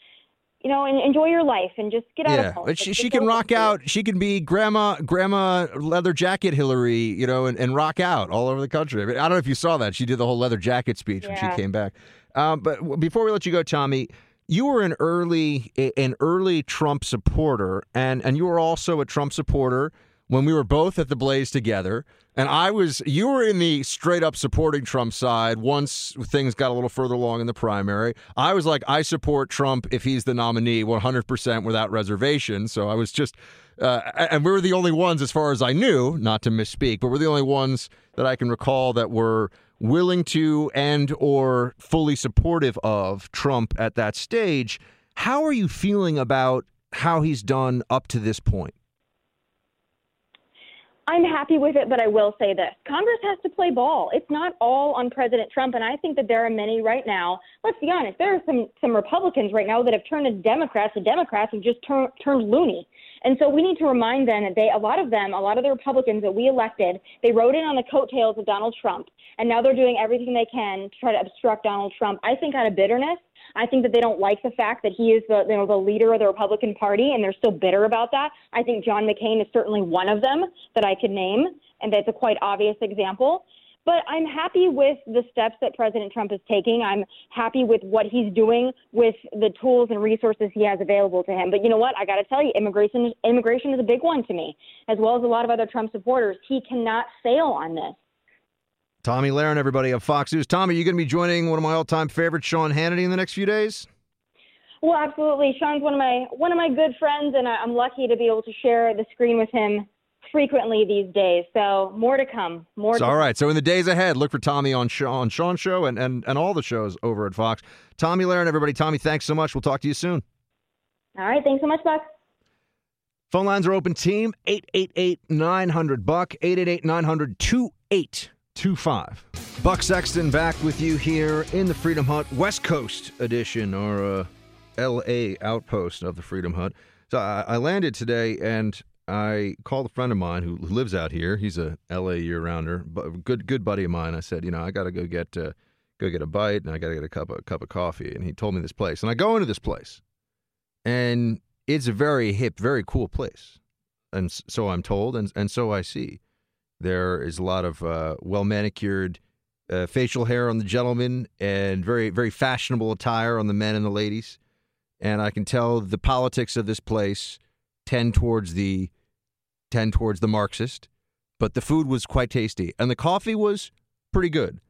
you know, and enjoy your life and just get out yeah, of politics. She, she can rock out. She can be grandma, grandma leather jacket Hillary, you know, and, and rock out all over the country. I, mean, I don't know if you saw that. She did the whole leather jacket speech yeah. when she came back. Um, but before we let you go, Tomi, you were an early an early Trump supporter, and and you were also a Trump supporter when we were both at the Blaze together. And I was, you were in the straight up supporting Trump side once things got a little further along in the primary. I was like, I support Trump if he's the nominee 100% without reservation. So I was just, uh, and we were the only ones, as far as I knew, not to misspeak, but we're the only ones that I can recall that were willing to and or fully supportive of Trump at that stage. How are you feeling about how he's done up to this point? I'm happy with it, but I will say this Congress has to play ball. It's not all on President Trump. And I think that there are many right now. Let's be honest, there are some, some Republicans right now that have turned to Democrats, and Democrats have just turn, turned loony. And so we need to remind them that they, a lot of them, a lot of the Republicans that we elected, they rode in on the coattails of Donald Trump. And now they're doing everything they can to try to obstruct Donald Trump. I think out of bitterness, I think that they don't like the fact that he is the you know the leader of the Republican Party, and they're still bitter about that. I think John McCain is certainly one of them that I could name, and that's a quite obvious example. But I'm happy with the steps that President Trump is taking. I'm happy with what he's doing with the tools and resources he has available to him. But you know what? I got to tell you, immigration immigration is a big one to me, as well as a lot of other Trump supporters. He cannot fail on this. Tomi Lahren, everybody of Fox News. Tomi, you going to be joining one of my all-time favorites, Sean Hannity, in the next few days? Well, absolutely. Sean's one of my one of my good friends, and I'm lucky to be able to share the screen with him frequently these days. So more to come. More. So, all right. So in the days ahead, look for Tomi on Sean, Sean's show and, and and all the shows over at Fox. Tomi Lahren, everybody. Tomi, thanks so much. We'll talk to you soon. All right. Thanks so much, Buck. Phone lines are open. Team 888 900 Buck 888 900 2825. Buck Sexton back with you here in the Freedom Hut West Coast edition or uh, L.A. outpost of the Freedom Hut. So I, I landed today and I called a friend of mine who lives out here. He's a LA year rounder, but good good buddy of mine. I said, you know, I got to go get uh, go get a bite and I got to get a cup of a cup of coffee. And he told me this place, and I go into this place, and it's a very hip, very cool place, and so I'm told, and and so I see. There is a lot of uh, well manicured uh, facial hair on the gentlemen, and very very fashionable attire on the men and the ladies, and I can tell the politics of this place tend towards the tend towards the Marxist, but the food was quite tasty and the coffee was pretty good.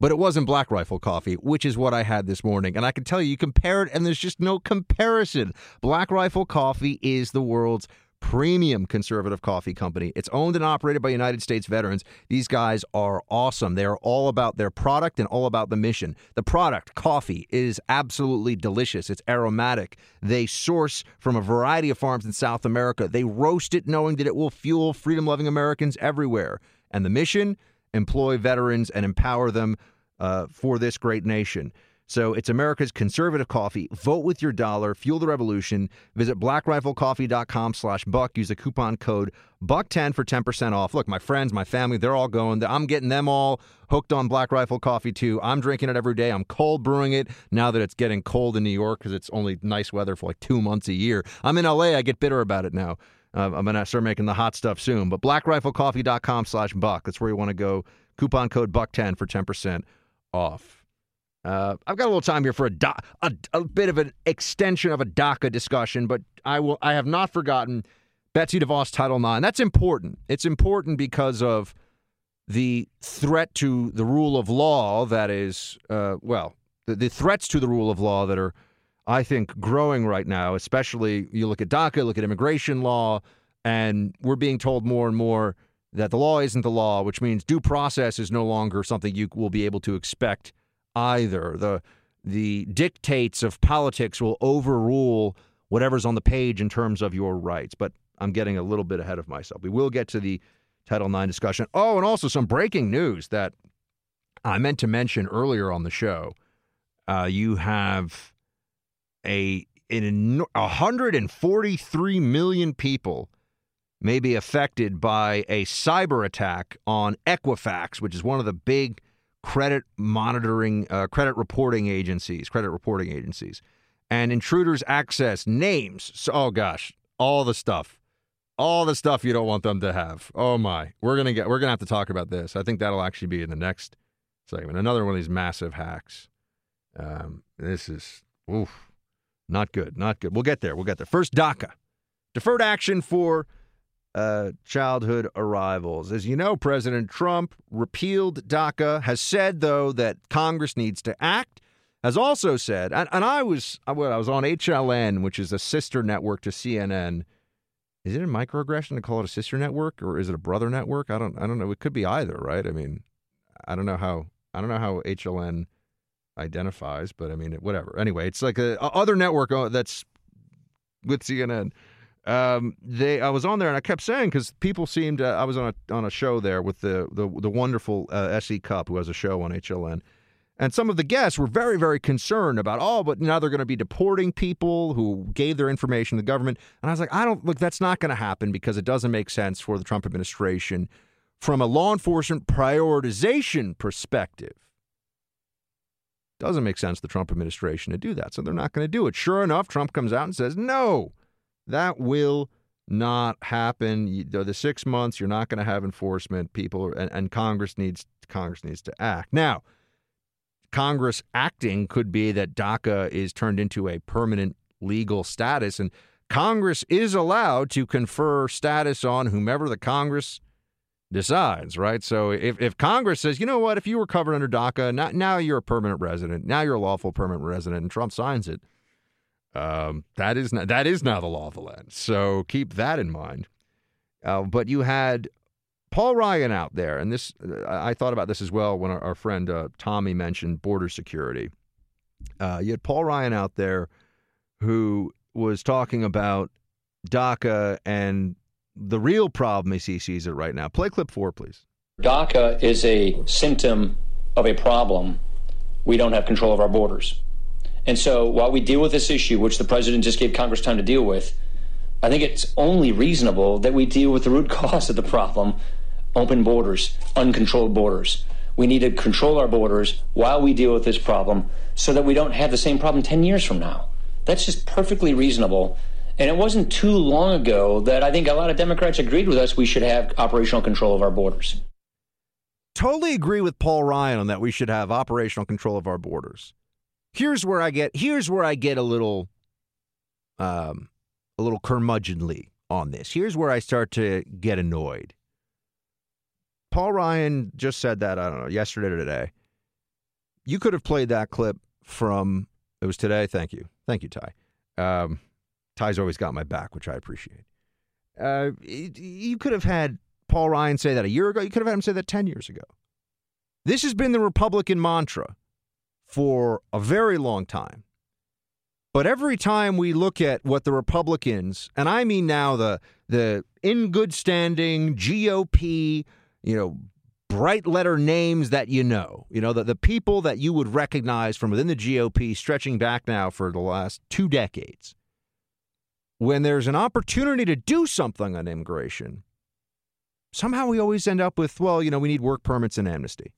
But it wasn't Black Rifle coffee, which is what I had this morning. And I can tell you, you compare it, and there's just no comparison. Black Rifle coffee is the world's premium conservative coffee company. It's owned and operated by United States veterans. These guys are awesome. They are all about their product and all about the mission. The product, coffee, is absolutely delicious. It's aromatic. They source from a variety of farms in South America. They roast it knowing that it will fuel freedom loving Americans everywhere. And the mission employ veterans and empower them uh, for this great nation. So it's America's conservative coffee. Vote with your dollar. Fuel the revolution. Visit blackriflecoffee.com slash buck. Use the coupon code buck10 for 10% off. Look, my friends, my family, they're all going. I'm getting them all hooked on Black Rifle coffee too. I'm drinking it every day. I'm cold brewing it now that it's getting cold in New York because it's only nice weather for like two months a year. I'm in LA. I get bitter about it now. Uh, I'm going to start making the hot stuff soon. But blackriflecoffee.com slash buck. That's where you want to go. Coupon code buck10 for 10% off. Uh, I've got a little time here for a, do- a, a bit of an extension of a DACA discussion, but I will. I have not forgotten Betsy DeVos Title IX. That's important. It's important because of the threat to the rule of law that is, uh, well, the, the, threats to the rule of law that are, I think, growing right now. Especially you look at DACA, look at immigration law, and we're being told more and more that the law isn't the law, which means due process is no longer something you will be able to expect either. The the dictates of politics will overrule whatever's on the page in terms of your rights. But I'm getting a little bit ahead of myself. We will get to the Title IX discussion. Oh, and also some breaking news that I meant to mention earlier on the show. Uh, you have a in 143 million people may be affected by a cyber attack on Equifax, which is one of the big credit monitoring, uh, credit reporting agencies, credit reporting agencies, and intruders access names. So, oh gosh, all the stuff, all the stuff you don't want them to have. Oh my, we're gonna get, we're gonna have to talk about this. I think that'll actually be in the next segment. Another one of these massive hacks. Um, this is oof, not good, not good. We'll get there. We'll get there. First, DACA, deferred action for uh, childhood arrivals. As you know, President Trump repealed DACA, has said, though, that Congress needs to act, has also said, and, and I was I was on HLN, which is a sister network to CNN. Is it a microaggression to call it a sister network or is it a brother network? I don't I don't know. It could be either, right? I mean, I don't know how I don't know how HLN identifies, but I mean, whatever. Anyway, it's like a, a other network uh, that's with CNN. Um, they, I was on there and I kept saying because people seemed. Uh, I was on a on a show there with the the, the wonderful uh, S.E. Cupp who has a show on HLN, and some of the guests were very very concerned about. Oh, but now they're going to be deporting people who gave their information to the government. And I was like, I don't look. That's not going to happen because it doesn't make sense for the Trump administration from a law enforcement prioritization perspective. Doesn't make sense the Trump administration to do that. So they're not going to do it. Sure enough, Trump comes out and says, no, that will not happen. You, the six months, you're not going to have enforcement. People and, and Congress needs Congress needs to act. Now, Congress acting could be that DACA is turned into a permanent legal status, and Congress is allowed to confer status on whomever the Congress decides, right? So if, if Congress says, you know what, if you were covered under DACA, not, now you're a permanent resident, now you're a lawful permanent resident, and Trump signs it, um, that is not, that is now the law of the land. So keep that in mind. Uh, but you had Paul Ryan out there, and this I thought about this as well when our, our friend uh, Tomi mentioned border security. Uh, you had Paul Ryan out there who was talking about DACA and the real problem as he sees it right now. Play clip four, please. DACA is a symptom of a problem. We don't have control of our borders. And so while we deal with this issue, which the president just gave Congress time to deal with, I think it's only reasonable that we deal with the root *laughs* cause of the problem open borders, uncontrolled borders. We need to control our borders while we deal with this problem so that we don't have the same problem 10 years from now. That's just perfectly reasonable. And it wasn't too long ago that I think a lot of Democrats agreed with us we should have operational control of our borders. Totally agree with Paul Ryan on that we should have operational control of our borders. Here's where I get here's where I get a little um a little curmudgeonly on this. Here's where I start to get annoyed. Paul Ryan just said that, I don't know, yesterday or today. You could have played that clip from it was today. Thank you. Thank you, Ty. Um, Ty's always got my back, which I appreciate. Uh, you could have had Paul Ryan say that a year ago. You could have had him say that 10 years ago. This has been the Republican mantra for a very long time. But every time we look at what the Republicans, and I mean now the the in good standing GOP, you know, bright letter names that you know, you know, the, the people that you would recognize from within the GOP stretching back now for the last two decades. When there's an opportunity to do something on immigration, somehow we always end up with, well, you know, we need work permits and amnesty.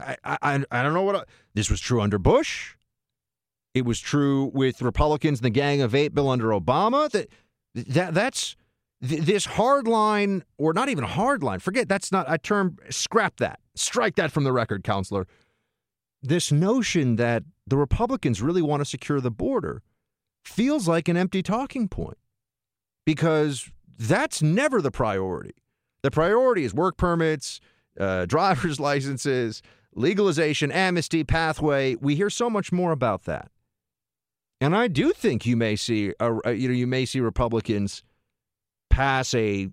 I, I, I don't know what I, this was true under Bush. It was true with Republicans and the Gang of Eight bill under Obama. That that that's this hard line, or not even hard line. Forget that's not a term. Scrap that. Strike that from the record, counselor. This notion that the Republicans really want to secure the border feels like an empty talking point because that's never the priority. The priority is work permits, uh, *laughs* driver's licenses, legalization, amnesty, pathway. We hear so much more about that. And I do think you may see, a, you know, you may see Republicans pass a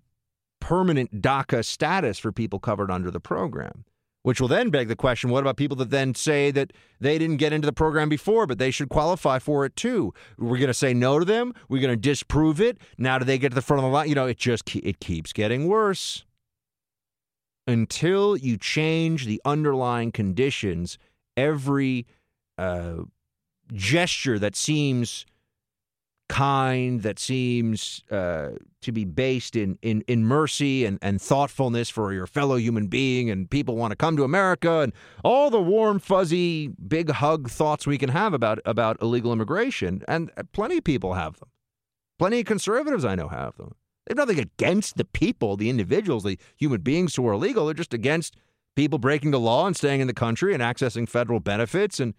permanent DACA status for people covered under the program, which will then beg the question: What about people that then say that they didn't get into the program before, but they should qualify for it too? We're going to say no to them. We're going to disprove it. Now, do they get to the front of the line? You know, it just it keeps getting worse until you change the underlying conditions, every uh, gesture that seems kind, that seems uh, to be based in, in, in mercy and, and thoughtfulness for your fellow human being, and people want to come to America, and all the warm, fuzzy, big hug thoughts we can have about, about illegal immigration. And plenty of people have them. Plenty of conservatives I know have them. They have nothing against the people, the individuals, the human beings who are illegal. They're just against people breaking the law and staying in the country and accessing federal benefits and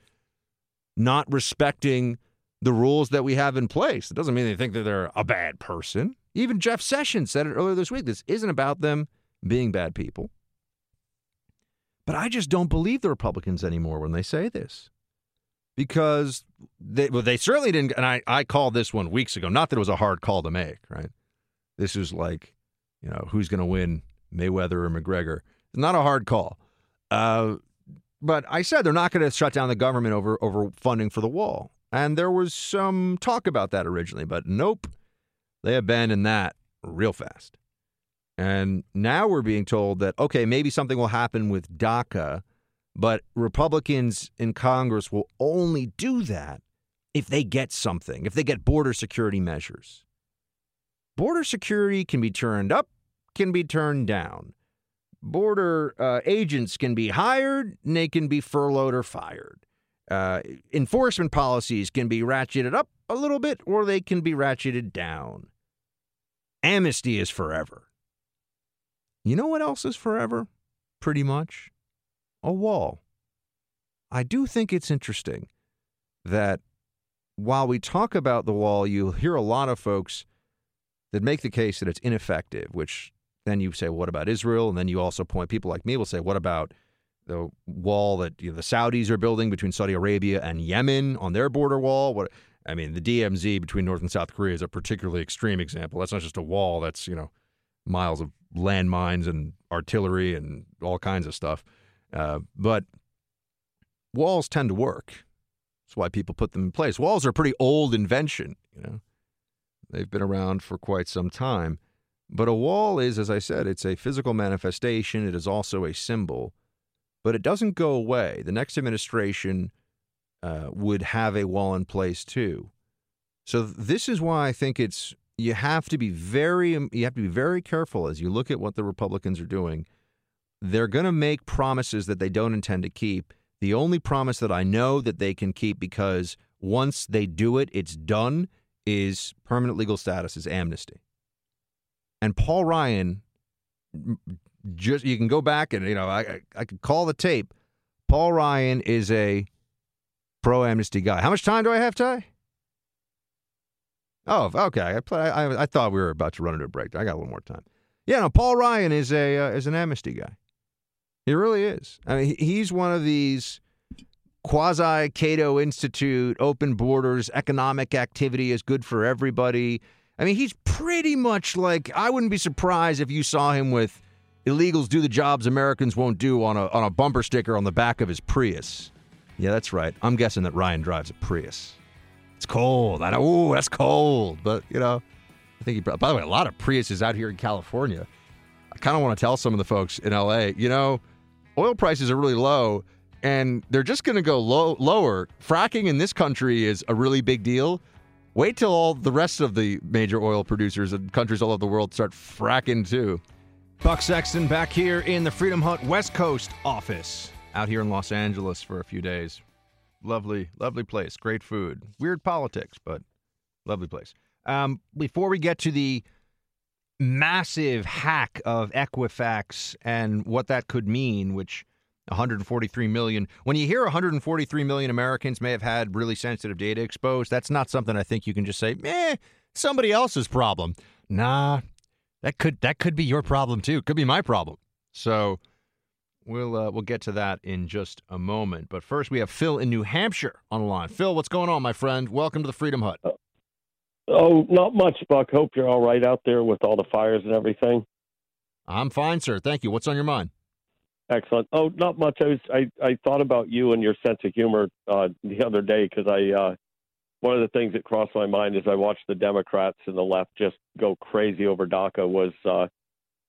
not respecting the rules that we have in place. It doesn't mean they think that they're a bad person. Even Jeff Sessions said it earlier this week. This isn't about them being bad people. But I just don't believe the Republicans anymore when they say this. Because they, well, they certainly didn't. And I, I called this one weeks ago. Not that it was a hard call to make, right? This was like, you know, who's going to win, Mayweather or McGregor? It's not a hard call. Uh, but I said they're not going to shut down the government over over funding for the wall. And there was some talk about that originally, but nope, they abandoned that real fast. And now we're being told that, okay, maybe something will happen with DACA, but Republicans in Congress will only do that if they get something, if they get border security measures. Border security can be turned up, can be turned down. Border uh, agents can be hired, and they can be furloughed or fired. Uh, enforcement policies can be ratcheted up a little bit, or they can be ratcheted down. Amnesty is forever. You know what else is forever? Pretty much a wall. I do think it's interesting that while we talk about the wall, you'll hear a lot of folks that make the case that it's ineffective, which then you say, well, what about Israel? And then you also point, people like me will say, what about the wall that you know, the Saudis are building between Saudi Arabia and Yemen on their border wall? What I mean, the DMZ between North and South Korea is a particularly extreme example. That's not just a wall, that's, you know, miles of landmines and artillery and all kinds of stuff. Uh, but walls tend to work. That's why people put them in place. Walls are a pretty old invention, you know. They've been around for quite some time. But a wall is, as I said, it's a physical manifestation. It is also a symbol, but it doesn't go away. The next administration uh, would have a wall in place too. So this is why I think it's you have to be very you have to be very careful as you look at what the Republicans are doing. They're going to make promises that they don't intend to keep. The only promise that I know that they can keep because once they do it, it's done is permanent legal status is amnesty. And Paul Ryan just you can go back and you know I I could call the tape. Paul Ryan is a pro amnesty guy. How much time do I have, Ty? Oh, okay. I, play, I, I thought we were about to run into a break. I got a little more time. Yeah, no. Paul Ryan is a uh, is an amnesty guy. He really is. I mean, he's one of these quasi Cato Institute, open borders, economic activity is good for everybody. I mean, he's pretty much like I wouldn't be surprised if you saw him with illegals do the jobs Americans won't do on a on a bumper sticker on the back of his Prius. Yeah, that's right. I'm guessing that Ryan drives a Prius. It's cold. I know. Ooh, that's cold. But you know, I think he. By the way, a lot of Priuses out here in California. I kind of want to tell some of the folks in LA. You know, oil prices are really low, and they're just going to go low, lower. Fracking in this country is a really big deal. Wait till all the rest of the major oil producers and countries all over the world start fracking too. Buck Sexton back here in the Freedom Hut West Coast office, out here in Los Angeles for a few days. Lovely, lovely place. Great food. Weird politics, but lovely place. Um, before we get to the massive hack of Equifax and what that could mean, which 143 million. When you hear 143 million Americans may have had really sensitive data exposed, that's not something I think you can just say, "Eh, somebody else's problem." Nah, that could that could be your problem too. Could be my problem. So we'll uh, we'll get to that in just a moment. But first, we have Phil in New Hampshire on the line. Phil, what's going on, my friend? Welcome to the Freedom Hut. Oh, not much, Buck. Hope you're all right out there with all the fires and everything. I'm fine, sir. Thank you. What's on your mind? Excellent. Oh, not much. I was I, I thought about you and your sense of humor uh, the other day because I uh, one of the things that crossed my mind as I watched the Democrats and the left just go crazy over DACA was, uh,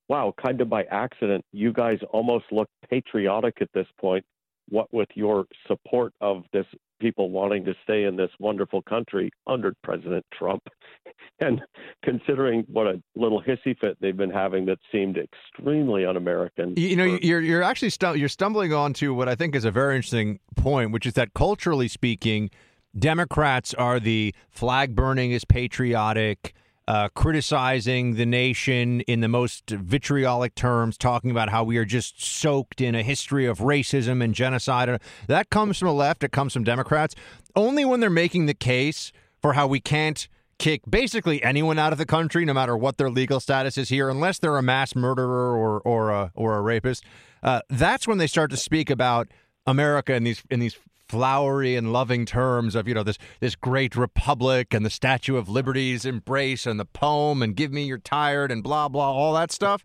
wow, kind of by accident, you guys almost look patriotic at this point. What with your support of this people wanting to stay in this wonderful country under President Trump, *laughs* and considering what a little hissy fit they've been having that seemed extremely un-American. You know, for- you're you're actually stu- you're stumbling onto what I think is a very interesting point, which is that culturally speaking, Democrats are the flag burning is patriotic. Uh, criticizing the nation in the most vitriolic terms, talking about how we are just soaked in a history of racism and genocide. That comes from the left. It comes from Democrats. Only when they're making the case for how we can't kick basically anyone out of the country, no matter what their legal status is here, unless they're a mass murderer or or a, or a rapist. Uh, that's when they start to speak about America in these in these flowery and loving terms of you know this this great republic and the Statue of Liberty's embrace and the poem and give me your tired and blah blah all that stuff.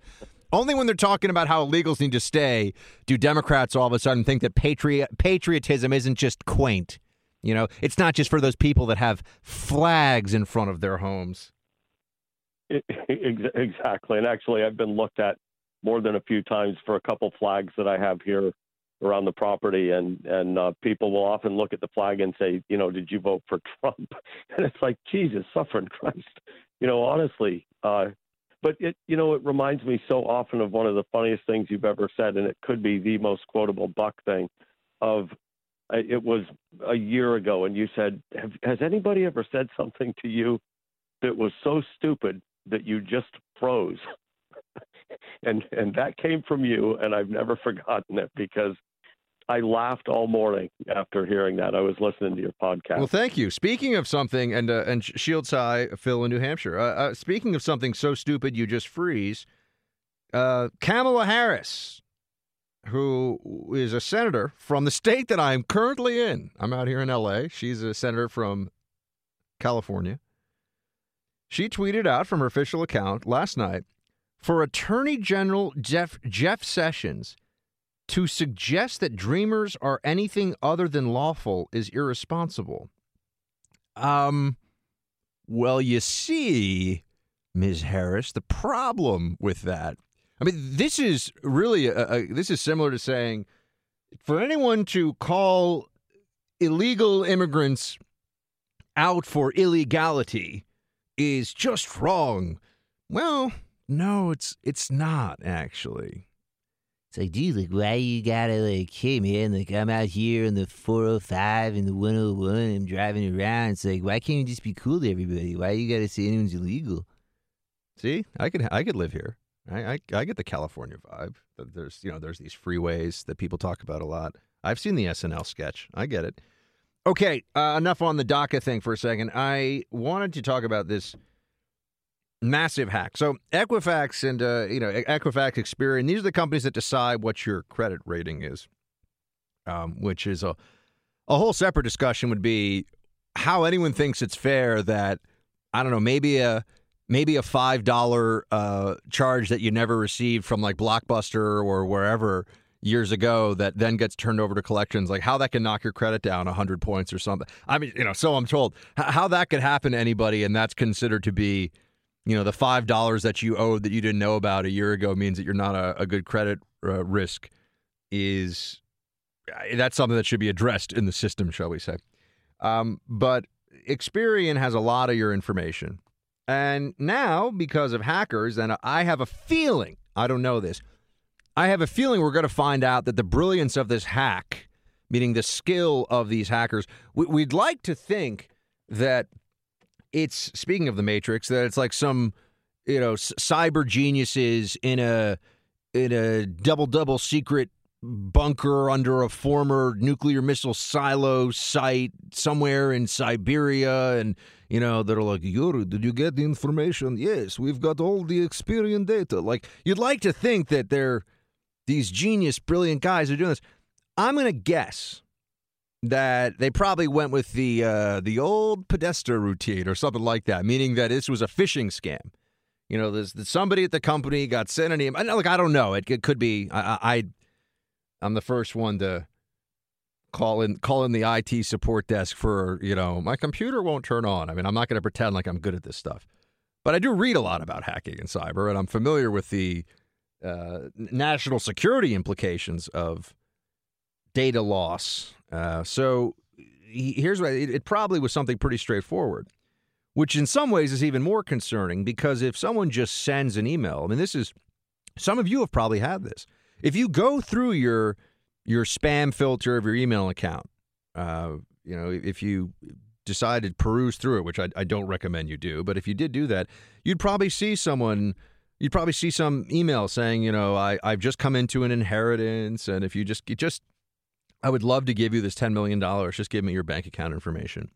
Only when they're talking about how illegals need to stay do Democrats all of a sudden think that patriot patriotism isn't just quaint. You know, it's not just for those people that have flags in front of their homes. Exactly. And actually, I've been looked at more than a few times for a couple flags that I have here around the property, and and uh, people will often look at the flag and say, you know, did you vote for *laughs* Trump? And it's like, Jesus, suffering Christ, you know, honestly. Uh, but it, you know, it reminds me so often of one of the funniest things you've ever said, and it could be the most quotable Buck thing. Of uh, it was a year ago, and you said, "Has anybody ever said something to you that was so stupid that you just froze?" *laughs* and and that came from you, and I've never *laughs* forgotten it because I laughed all morning after hearing that. I was listening to your podcast. Well, thank you. Speaking of something, and uh, and Shields High, Phil in New Hampshire. Uh, uh, speaking of something so stupid you just freeze, uh, Kamala Harris, who is a senator from the state that I'm currently in. I'm out here in L.A. She's a senator from California. She tweeted out from her official account last night for Attorney General Jeff Jeff Sessions to suggest that dreamers are anything other than lawful is irresponsible. Um, well, you see, Ms. Harris, the problem with that. I mean, this is really a, a, this is similar to saying for anyone to call illegal immigrants out for illegality is just wrong. Well, no, it's it's not actually. It's like, dude, like, why you gotta, like, hey, man, like, I'm out here in the 405 and the 101, I'm driving around. It's like, why can't you just be cool to everybody? Why you gotta say anyone's illegal? See, I could, I could live here. I, I, I get the California vibe. There's, you know, there's these freeways that people talk about a lot. I've seen the SNL sketch. I get it. Okay, uh, enough on the DACA thing for a second. I wanted to talk about this massive hack. So Equifax and uh, you know Equifax, Experian, these are the companies that decide what your credit rating is, um, which is a a whole separate discussion. Would be how anyone thinks it's fair that I don't know maybe a maybe a five dollar uh, charge that you never received from like Blockbuster or wherever years ago that then gets turned over to collections like how that can knock your credit down 100 points or something i mean you know so i'm told how that could happen to anybody and that's considered to be you know the five dollars that you owed that you didn't know about a year ago means that you're not a, a good credit uh, risk is uh, that's something that should be addressed in the system shall we say. Um, but experian has a lot of your information. And now because of hackers and i have a feeling i don't know this i have a feeling we're going to find out that the brilliance of this hack meaning the skill of these hackers we, we'd like to think that it's speaking of the Matrix that it's like some you know cyber geniuses in a in a double double secret bunker under a former nuclear missile silo site somewhere in Siberia and you know they're like Yuri did you get the information? Yes we've got all the Experian data. Like you'd like to think that they're these genius brilliant guys are doing this. I'm going to guess that they probably went with the uh, the old Podesta routine or something like that, meaning that this was a phishing scam. You know, there's, there's somebody at the company got sent an email. Like I don't know, it, it could be. I, I I'm the first one to call in call in the IT support desk for you know my computer won't turn on. I mean, I'm not going to pretend like I'm good at this stuff, but I do read a lot about hacking and cyber, and I'm familiar with the uh, national security implications of data loss uh, so he, here's what it, it probably was something pretty straightforward, which in some ways is even more concerning because if someone just sends an email, I mean, this is some of you have probably had this. If you go through your your spam filter of your email account, uh, you know, if you decide to peruse through it, which I, I don't recommend you do, but if you did do that, you'd probably see someone you'd probably see some email saying, you know, I, I've just come into an inheritance, and if you just you just I would love to give you this $10 million. Just give me your bank account information.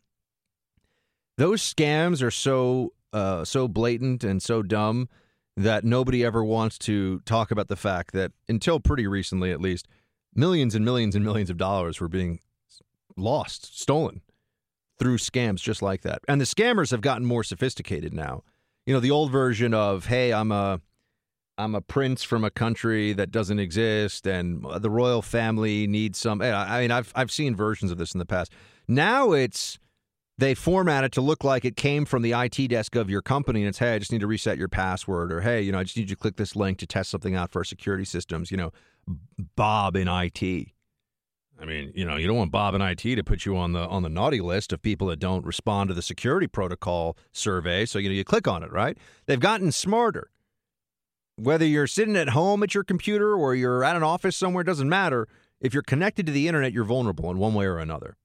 those scams are so uh, so blatant and so dumb that nobody ever wants to talk about the fact that until pretty recently, at least, millions and millions and millions of dollars were being lost, stolen through scams just like that. And the scammers have gotten more sophisticated now. You know, the old version of, "Hey, I'm a I'm a prince from a country that doesn't exist, and uh, the royal family needs some." Eh, I mean, I've I've seen versions of this in the past. Now it's they format it to look like it came from the IT desk of your company and it's hey I just need to reset your password or hey you know I just need you to click this link to test something out for our security systems you know Bob in IT I mean you know you don't want Bob in IT to put you on the on the naughty list of people that don't respond to the security protocol survey so you know you click on it right they've gotten smarter whether you're sitting at home at your computer or you're at an office somewhere doesn't matter if you're connected to the internet you're vulnerable in one way or another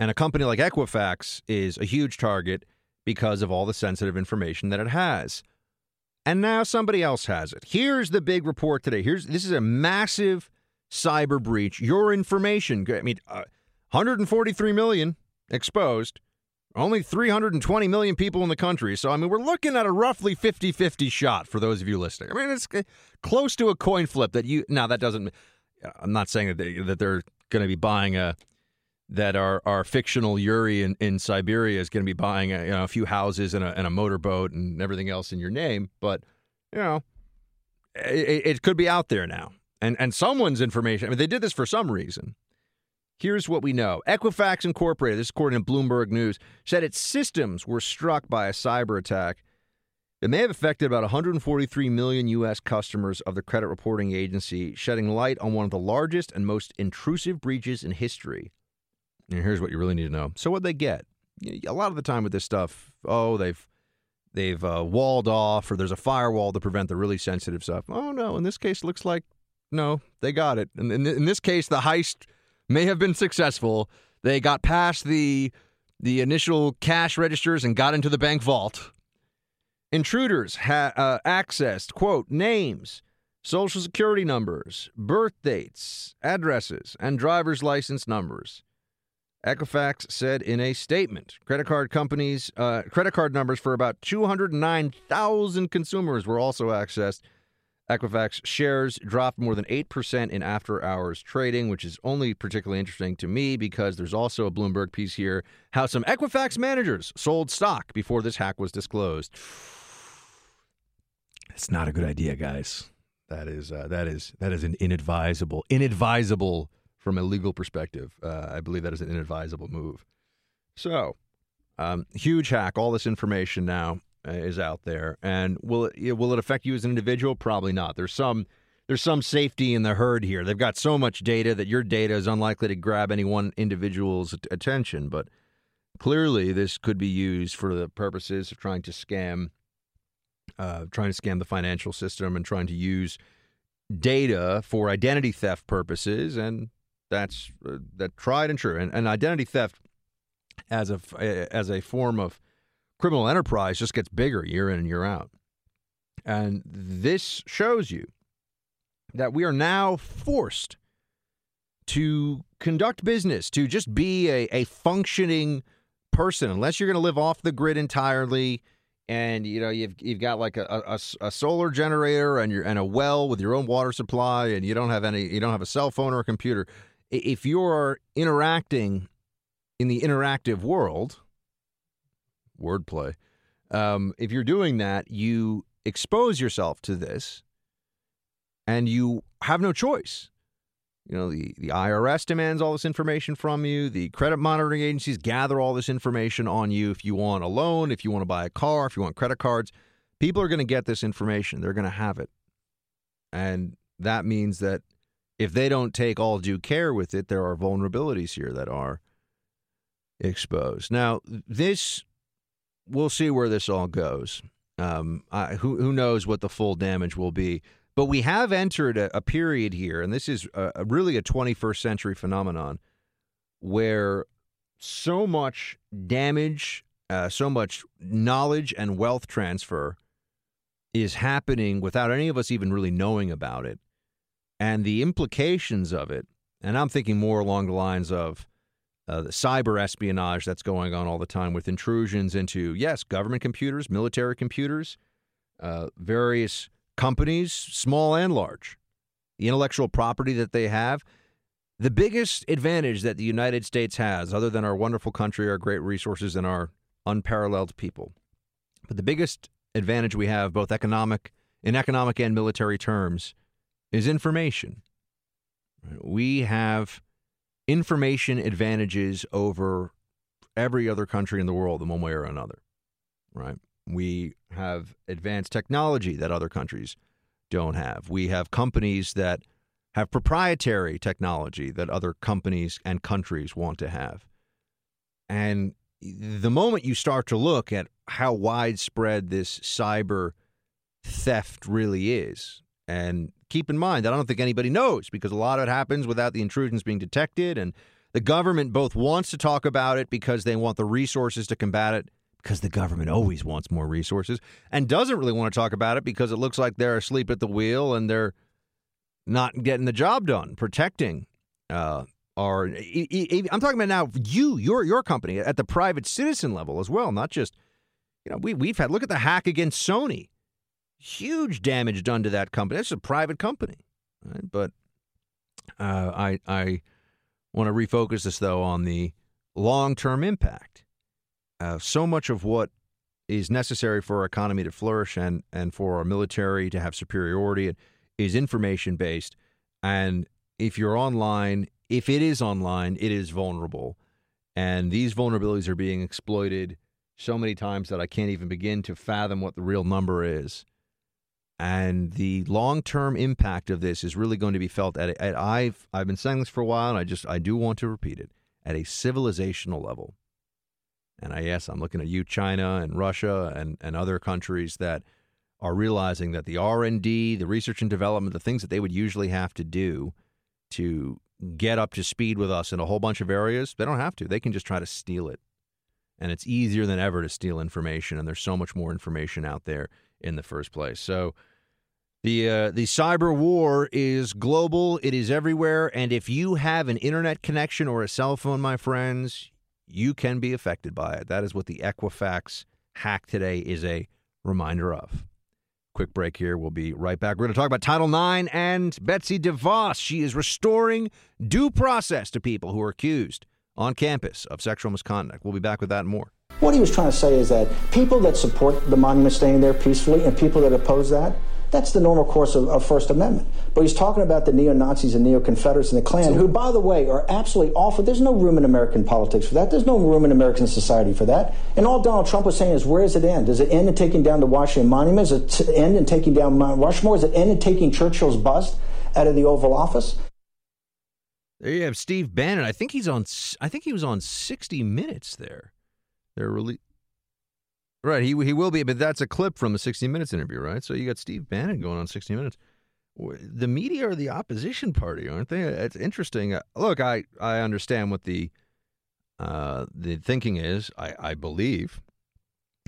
and a company like Equifax is a huge target because of all the sensitive information that it has. And now somebody else has it. Here's the big report today. Here's this is a massive cyber breach. Your information, I mean, uh, 143 million exposed. Only 320 million people in the country. So, I mean, we're looking at a roughly 50 50 shot for those of you listening. I mean, it's uh, close to a coin flip that you. Now, that doesn't. Uh, I'm not saying that, they, that they're going to be buying a that our, our fictional Yuri in, in Siberia is going to be buying a, you know, a few houses and a, and a motorboat and everything else in your name. But, you know, it, it could be out there now. And, and someone's information, I mean, they did this for some reason. Here's what we know Equifax Incorporated, this according to Bloomberg News, said its systems were struck by a cyber attack that may have affected about 143 million U.S. customers of the credit reporting agency, shedding light on one of the largest and most intrusive breaches in history. And here's what you really need to know. So what they get? A lot of the time with this stuff, oh, they've they've uh, walled off or there's a firewall to prevent the really sensitive stuff. Oh no, in this case, looks like no, they got it. And in, in this case, the heist may have been successful. They got past the the initial cash registers and got into the bank vault. Intruders ha- uh, accessed quote names, social security numbers, birth dates, addresses, and driver's license numbers. Equifax said in a statement, credit card companies, uh, credit card numbers for about 209,000 consumers were also accessed. Equifax shares dropped more than 8% in after hours trading, which is only particularly interesting to me because there's also a Bloomberg piece here how some Equifax managers sold stock before this hack was disclosed. *sighs* It's not a good idea, guys. That is uh, that is that is an inadvisable inadvisable from a legal perspective. Uh, I believe that is an inadvisable move. So, um, huge hack. All this information now is out there, and will it, will it affect you as an individual? Probably not. There's some there's some safety in the herd here. They've got so much data that your data is unlikely to grab any one individual's attention, but clearly this could be used for the purposes of trying to scam, uh, trying to scam the financial system and trying to use data for identity theft purposes and that's uh, that tried and true. And, and identity theft as a as a form of criminal enterprise just gets bigger year in and year out. And this shows you that we are now forced to conduct business, to just be a, a functioning person, unless you're going to live off the grid entirely. And you know you've you've got like a, a, a solar generator and your and a well with your own water supply, and you don't have any you don't have a cell phone or a computer if you're interacting in the interactive world, wordplay, um, if you're doing that, you expose yourself to this and you have no choice. You know, the, the IRS demands all this information from you. The credit monitoring agencies gather all this information on you. If you want a loan, if you want to buy a car, if you want credit cards, people are going to get this information. They're going to have it. And that means that if they don't take all due care with it, there are vulnerabilities here that are exposed. Now, this, we'll see where this all goes. Um, I, who, who knows what the full damage will be. But we have entered a, a period here, and this is a, a really a 21st century phenomenon where so much damage, uh, so much knowledge and wealth transfer is happening without any of us even really knowing about it and the implications of it. And I'm thinking more along the lines of uh, the cyber espionage that's going on all the time with intrusions into, yes, government computers, military computers, uh, various companies, small and large, the intellectual property that they have. The biggest advantage that the United States has, other than our wonderful country, our great resources, and our unparalleled people, but the biggest advantage we have, both economic in economic and military terms, is information. We have information advantages over every other country in the world in one way or another, right? We have advanced technology that other countries don't have. We have companies that have proprietary technology that other companies and countries want to have. And the moment you start to look at how widespread this cyber theft really is, and keep in mind that I don't think anybody knows because a lot of it happens without the intrusions being detected. And the government both wants to talk about it because they want the resources to combat it, because the government always wants more resources, and doesn't really want to talk about it because it looks like they're asleep at the wheel and they're not getting the job done protecting uh, our. I'm talking about now you, your your company at the private citizen level as well, not just you know we we've had look at the hack against Sony huge damage done to that company. It's a private company, right? but uh, I I want to refocus this though on the long term impact. Uh, so much of what is necessary for our economy to flourish and and for our military to have superiority is information based. And if you're online, if it is online, it is vulnerable, and these vulnerabilities are being exploited so many times that I can't even begin to fathom what the real number is and the long-term impact of this is really going to be felt at, at I've I've been saying this for a while, and I just I do want to repeat it at a civilizational level. And I yes, I'm looking at you, China and Russia and and other countries that are realizing that the R&D, the research and development, the things that they would usually have to do to get up to speed with us in a whole bunch of areas, they don't have to. They can just try to steal it. And it's easier than ever to steal information and there's so much more information out there in the first place. So the uh, the cyber war is global. It is everywhere, and if you have an internet connection or a cell phone, my friends, you can be affected by it. That is what the Equifax hack today is a reminder of. Quick break here. We'll be right back. We're going to talk about Title IX and Betsy DeVos. She is restoring due process to people who are accused on campus of sexual misconduct. We'll be back with that and more. What he was trying to say is that people that support the monument staying there peacefully and people that oppose that that's the normal course of, of First Amendment. But he's talking about the neo Nazis and neo Confederates and the Klan, who, by the way, are absolutely awful. There's no room in American politics for that. There's no room in American society for that. And all Donald Trump was saying is, where does it end? Does it end in taking down the Washington Monument? Does it end in taking down Mount Rushmore? Does it end in taking Churchill's bust out of the Oval Office? There you have Steve Bannon. I think he's on. I think he was on 60 Minutes there. They're really Right, he he will be, but that's a clip from the 60 Minutes interview, right? So you got Steve Bannon going on 60 Minutes. The media are the opposition party, aren't they? It's interesting. Uh, look, I I understand what the uh, the thinking is. I I believe,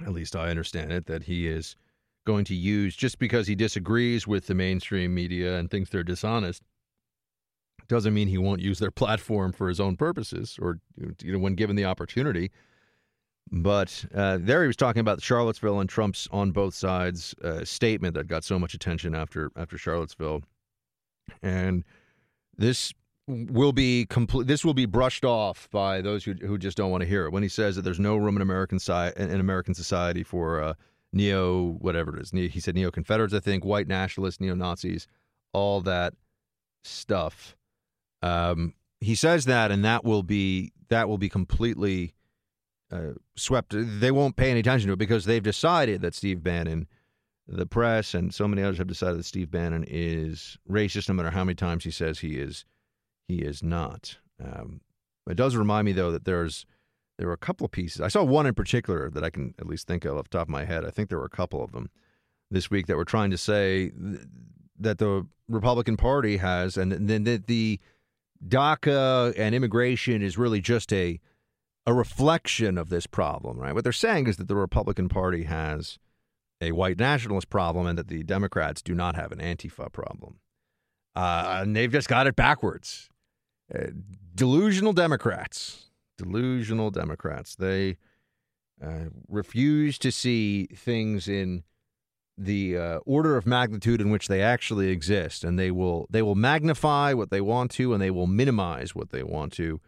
at least I understand it, that he is going to use just because he disagrees with the mainstream media and thinks they're dishonest doesn't mean he won't use their platform for his own purposes or you know when given the opportunity but uh, there he was talking about Charlottesville and Trump's on both sides uh, statement that got so much attention after after Charlottesville, and this will be complete. This will be brushed off by those who who just don't want to hear it when he says that there's no room in American si- in American society for uh, neo whatever it is. He said neo Confederates, I think, white nationalists, neo Nazis, all that stuff. Um, he says that, and that will be that will be completely uh, swept. They won't pay any attention to it because they've decided that Steve Bannon, the press, and so many others have decided that Steve Bannon is racist, no matter how many times he says he is. He is not. Um, it does remind me though that there's there were a couple of pieces. I saw one in particular that I can at least think of off the top of my head. I think there were a couple of them this week that were trying to say that the Republican Party has, and then that the DACA and immigration is really just a a reflection of this problem, right? What they're saying is that the Republican Party has a white nationalist problem and that the Democrats do not have an Antifa problem. Uh, and they've just got it backwards. Uh, delusional Democrats, delusional Democrats. They uh, refuse to see things in the uh, order of magnitude in which they actually exist, and they will they will magnify what they want to, and they will minimize what they want to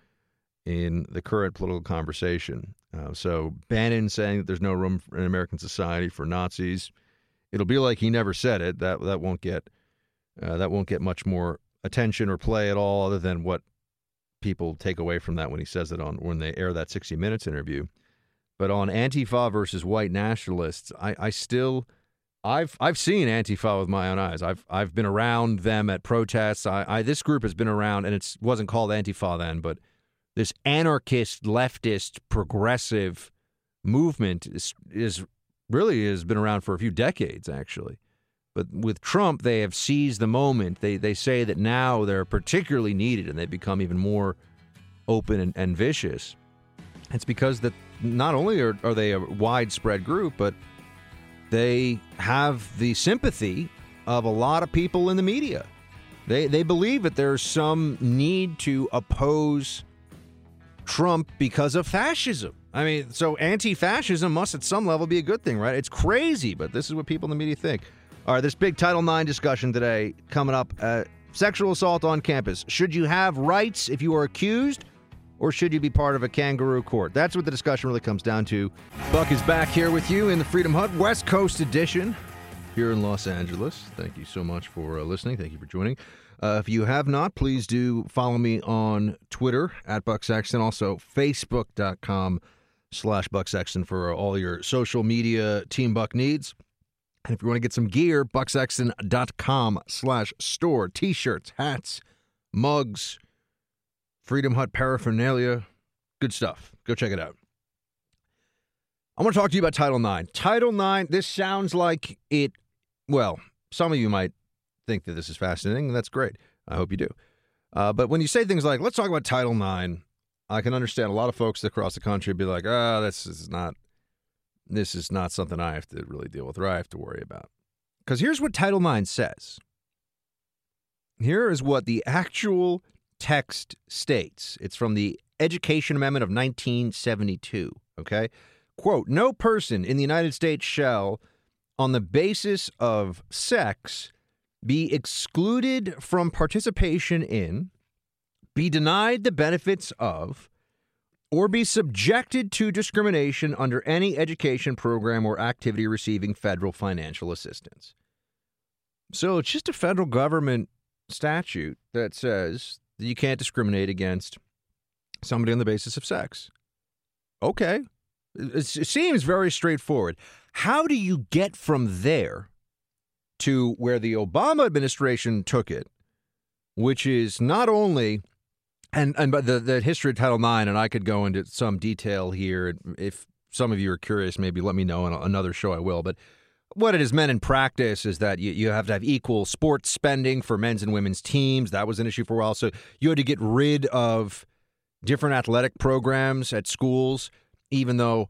in the current political conversation. Uh, so Bannon saying that there's no room in American society for Nazis, it'll be like he never said it. That that won't get uh, that won't get much more attention or play at all, other than what people take away from that when he says it on when they air that 60 Minutes interview. But on Antifa versus white nationalists, I, I still I've I've seen Antifa with my own eyes. I've I've been around them at protests. I, I this group has been around, and it wasn't called Antifa then, but this anarchist, leftist, progressive movement is is really has been around for a few decades actually. But with Trump, they have seized the moment. They they say that now they're particularly needed, and they become even more open and, and vicious. It's because that not only are, are they a widespread group, but they have the sympathy of a lot of people in the media. They they believe that there's some need to oppose Trump because of fascism. I mean, so anti-fascism must at some level be a good thing, right? It's crazy, but this is what people in the media think. All right, this big Title IX discussion today coming up. Uh, sexual assault on campus. Should you have rights if you are accused? or should you be part of a kangaroo court? That's what the discussion really comes down to. Buck is back here with you in the Freedom Hut West Coast edition here in Los Angeles. Thank you so much for uh, listening. Thank you for joining. Uh, if you have not, please do follow me on Twitter at Buck Sexton, also facebook.com slash Buck Sexton for all your social media Team Buck needs. And if you want to get some gear, bucksexton.com slash store, t-shirts, hats, mugs, Freedom Hut paraphernalia. Good stuff. Go check it out. I want to talk to you about Title IX. Title IX, this sounds like it, well, some of you might think that this is fascinating, that's great. I hope you do. Uh, but when you say things like, let's talk about Title IX, I can understand a lot of folks across the country be like, ah, oh, this is not, this is not something I have to really deal with or I have to worry about. Because here's what Title IX says. Here is what the actual text states. It's from the Education Amendment of 1972. Okay. Quote No person in the United States shall, on the basis of sex, be excluded from participation in, be denied the benefits of, or be subjected to discrimination under any education program or activity receiving federal financial assistance. So it's just a federal government statute that says that you can't discriminate against somebody on the basis of sex. Okay. it seems very straightforward. How do you get from there to where the Obama administration took it, which is not only and and but the the history of Title IX, and I could go into some detail here. If some of you are curious, maybe let me know on another show. I will. But what it has meant in practice is that you, you have to have equal sports spending for men's and women's teams. That was an issue for a while. So you had to get rid of different athletic programs at schools, even though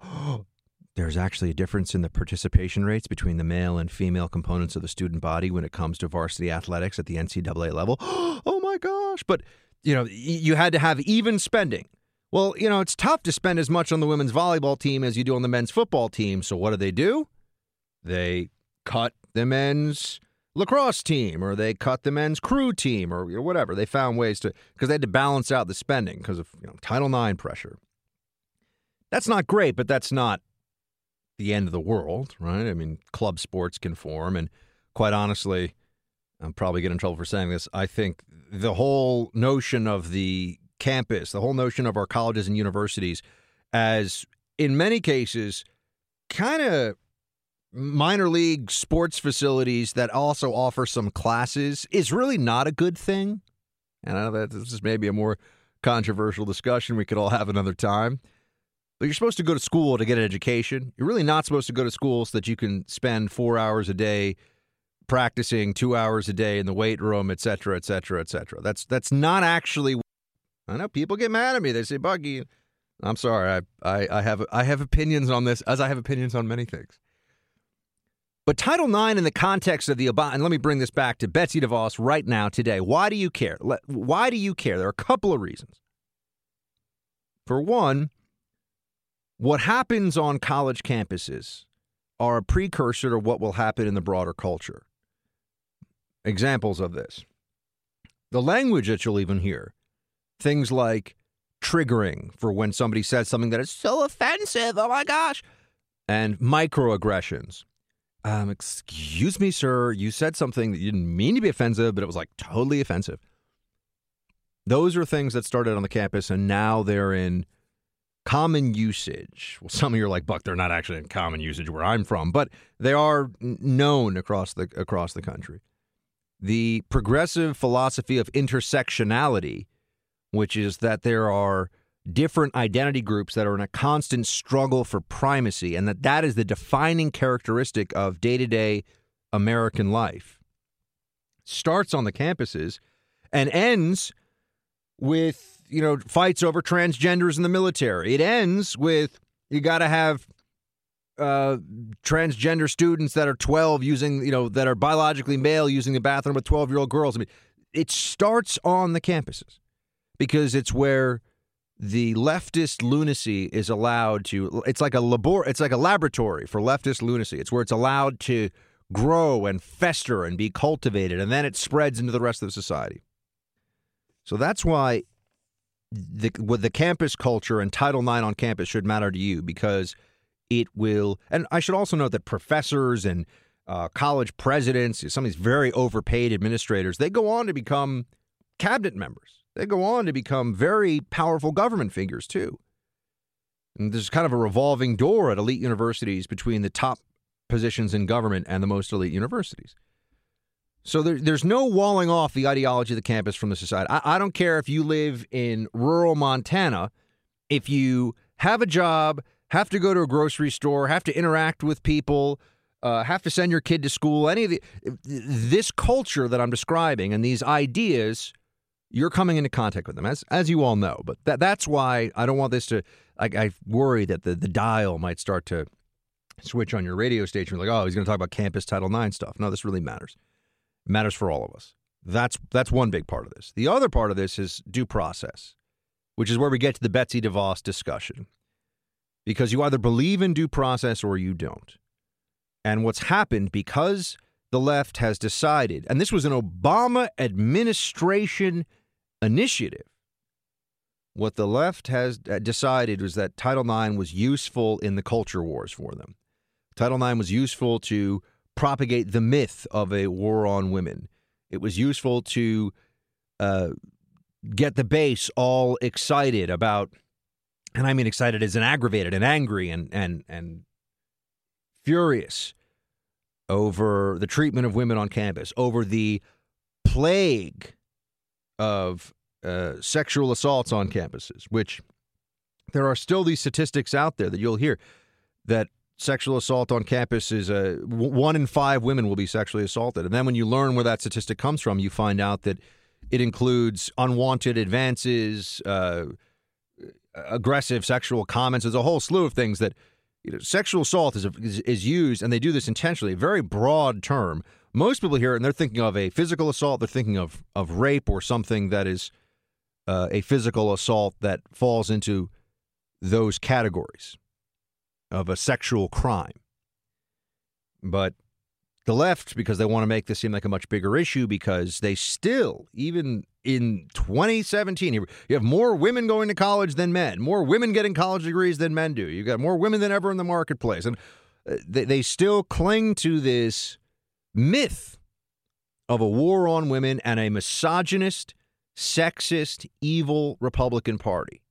there's actually a difference in the participation rates between the male and female components of the student body when it comes to varsity athletics at the NCAA level. *gasps* oh my gosh. But, you know, you had to have even spending. Well, you know, it's tough to spend as much on the women's volleyball team as you do on the men's football team. So what do they do? They cut the men's lacrosse team or they cut the men's crew team or whatever. They found ways to, because they had to balance out the spending because of you know, Title IX pressure. That's not great, but that's not the end of the world, right? I mean, club sports can form. And quite honestly, I'm probably getting in trouble for saying this. I think the whole notion of the campus, the whole notion of our colleges and universities, as in many cases, kind of minor league sports facilities that also offer some classes is really not a good thing. And I know that this is maybe a more controversial discussion we could all have another time. But you're supposed to go to school to get an education. You're really not supposed to go to school so that you can spend four hours a day practicing, two hours a day in the weight room, et cetera, et cetera, et cetera. That's that's not actually. I know people get mad at me. They say, "Buggy." I'm sorry. I, I, I have I have opinions on this, as I have opinions on many things. But Title IX, in the context of the Obama, and let me bring this back to Betsy DeVos right now today. Why do you care? Why do you care? There are a couple of reasons. For one, what happens on college campuses are a precursor to what will happen in the broader culture. Examples of this the language that you'll even hear, things like triggering for when somebody says something that is so offensive, oh my gosh, and microaggressions. Um, excuse me, sir, you said something that you didn't mean to be offensive, but it was like totally offensive. Those are things that started on the campus and now they're in common usage. Well, *laughs* some of you are like, Buck, they're not actually in common usage where I'm from, but they are known across the across the country. The progressive philosophy of intersectionality, which is that there are different identity groups that are in a constant struggle for primacy and that that is the defining characteristic of day-to-day American life. Starts on the campuses and ends with you know fights over transgenders in the military. It ends with you got to have uh, transgender students that are 12 using you know that are biologically male using the bathroom with 12 year old girls. I mean, it starts on the campuses because it's where the leftist lunacy is allowed to it's like a labor it's like a laboratory for leftist lunacy it's where it's allowed to grow and fester and be cultivated and then it spreads into the rest of society so that's why the with the campus culture and Title IX on campus should matter to you because it will. And I should also note that professors and uh, college presidents, some of these very overpaid administrators, they go on to become cabinet members. They go on to become very powerful government figures too. And there's kind of a revolving door at elite universities between the top positions in government and the most elite universities. So there, there's no walling off the ideology of the campus from the society. I, I don't care if you live in rural Montana, if you have a job, have to go to a grocery store, have to interact with people, uh, have to send your kid to school, any of the this culture that I'm describing and these ideas, you're coming into contact with them, as as you all know. But that that's why I don't want this to. I, I worry that the the dial might start to switch on your radio station. Like, oh, he's going to talk about campus Title IX stuff. No, this really matters matters for all of us. That's that's one big part of this. The other part of this is due process, which is where we get to the Betsy DeVos discussion. Because you either believe in due process or you don't. And what's happened because the left has decided, and this was an Obama administration initiative. What the left has uh, decided was that Title IX was useful in the culture wars for them. Title IX was useful to propagate the myth of a war on women. It was useful to uh, get the base all excited about, and I mean excited as an aggravated and angry and and and furious over the treatment of women on campus, over the plague of uh, sexual assaults on campuses, which there are still these statistics out there that you'll hear that sexual assault on campus is uh, one in five women will be sexually assaulted. And then when you learn where that statistic comes from, you find out that it includes unwanted advances, uh, aggressive sexual comments. There's a whole slew of things that you know, sexual assault is, is, is used, and they do this intentionally. A very broad term. Most people hear it and they're thinking of a physical assault. They're thinking of of rape or something that is uh, a physical assault that falls into those categories of a sexual crime. But the left, because they want to make this seem like a much bigger issue, because they still, even in 2017, you have more women going to college than men, more women getting college degrees than men do. You've got more women than ever in the marketplace. And uh, they, they still cling to this myth of a war on women and a misogynist, sexist, evil Republican Party.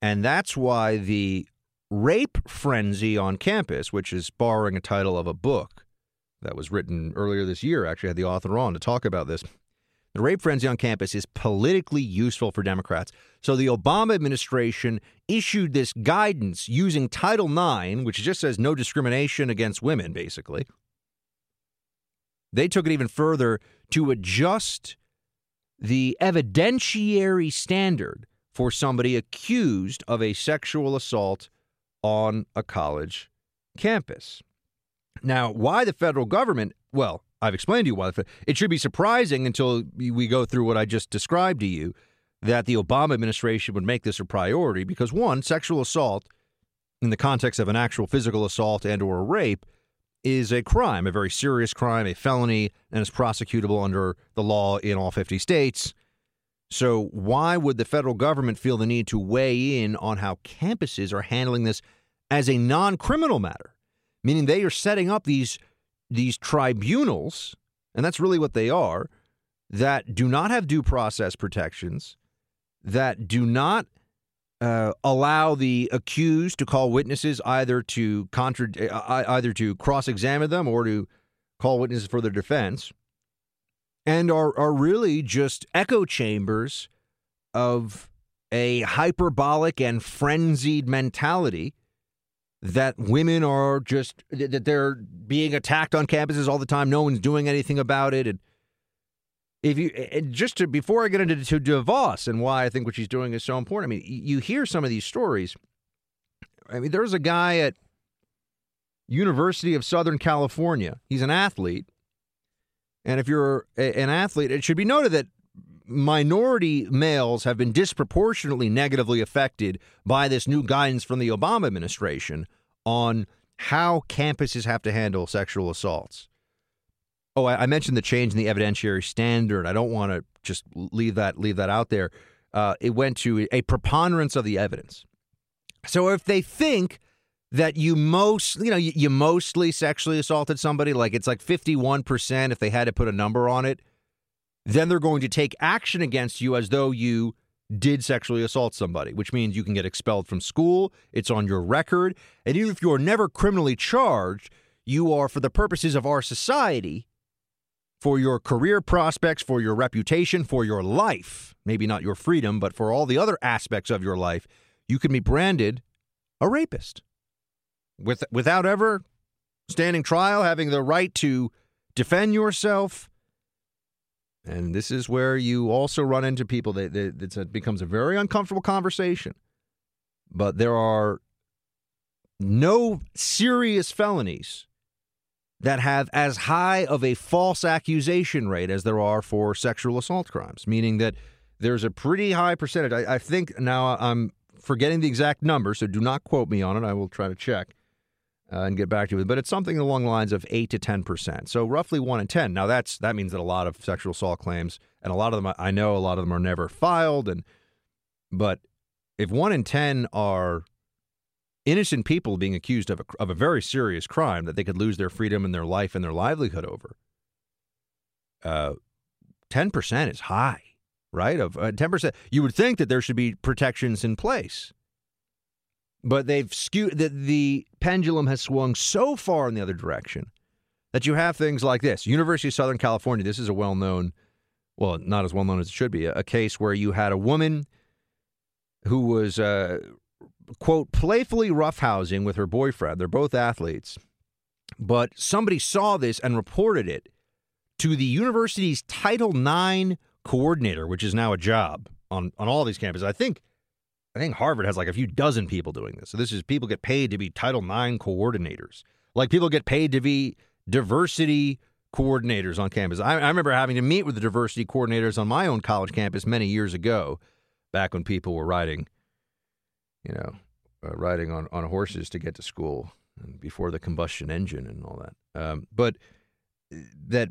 And that's why the rape frenzy on campus, which is borrowing a title of a book that was written earlier this year. Actually, had the author on to talk about this. The rape frenzy on campus is politically useful for Democrats. So the Obama administration issued this guidance using Title IX, which just says no discrimination against women, basically. They took it even further to adjust the evidentiary standard for somebody accused of a sexual assault on a college campus. Now, why the federal government? Well, I've explained to you why. It should be surprising until we go through what I just described to you that the Obama administration would make this a priority because one, sexual assault in the context of an actual physical assault and or a rape is a crime, a very serious crime, a felony, and is prosecutable under the law in all 50 states. So, why would the federal government feel the need to weigh in on how campuses are handling this as a non-criminal matter? Meaning they are setting up these these tribunals, and that's really what they are, that do not have due process protections, that do not uh, allow the accused to call witnesses either to contra- uh, either to cross-examine them or to call witnesses for their defense, and are are really just echo chambers of a hyperbolic and frenzied mentality that women are just that they're being attacked on campuses all the time. No one's doing anything about it, and if you and just to before I get into to DeVos and why I think what she's doing is so important. I mean, you hear some of these stories. I mean, there's a guy at University of Southern California. He's an athlete, and if you're a, an athlete, it should be noted that minority males have been disproportionately negatively affected by this new guidance from the Obama administration on how campuses have to handle sexual assaults. Oh, I, I mentioned the change in the evidentiary standard. I don't want to just leave that leave that out there. Uh, it went to a preponderance of the evidence. So if they think that you most, you know, you, you mostly sexually assaulted somebody, like it's like 51% if they had to put a number on it, then they're going to take action against you as though you did sexually assault somebody, which means you can get expelled from school. It's on your record. And even if you're never criminally charged, you are, for the purposes of our society, for your career prospects, for your reputation, for your life, maybe not your freedom, but for all the other aspects of your life, you can be branded a rapist with, without ever standing trial, having the right to defend yourself. And this is where you also run into people that, that it becomes a very uncomfortable conversation. But there are no serious felonies that have as high of a false accusation rate as there are for sexual assault crimes, meaning that there's a pretty high percentage. I, I think now I'm forgetting the exact number, so do not quote me on it. I will try to check uh, and get back to you. But it's something along the lines of eight to ten percent. So roughly one in ten. Now that's that means that a lot of sexual assault claims, and a lot of them, I know a lot of them are never filed. And but if one in ten are innocent people being accused of a, of a very serious crime that they could lose their freedom and their life and their livelihood over. Uh, 10% is high, right? Of uh, 10%. You would think that there should be protections in place. But they've skewed that the pendulum has swung so far in the other direction that you have things like this. University of Southern California, this is a well-known well, not as well known as it should be, a, a case where you had a woman who was uh, quote, playfully roughhousing with her boyfriend. They're both athletes. But somebody saw this and reported it to the university's Title IX coordinator, which is now a job on, on all these campuses. I think I think Harvard has like a few dozen people doing this. So this is people get paid to be Title IX coordinators. Like people get paid to be diversity coordinators on campus. I, I remember having to meet with the diversity coordinators on my own college campus many years ago, back when people were writing you know, uh, riding on, on horses to get to school and before the combustion engine and all that. Um, but uh, that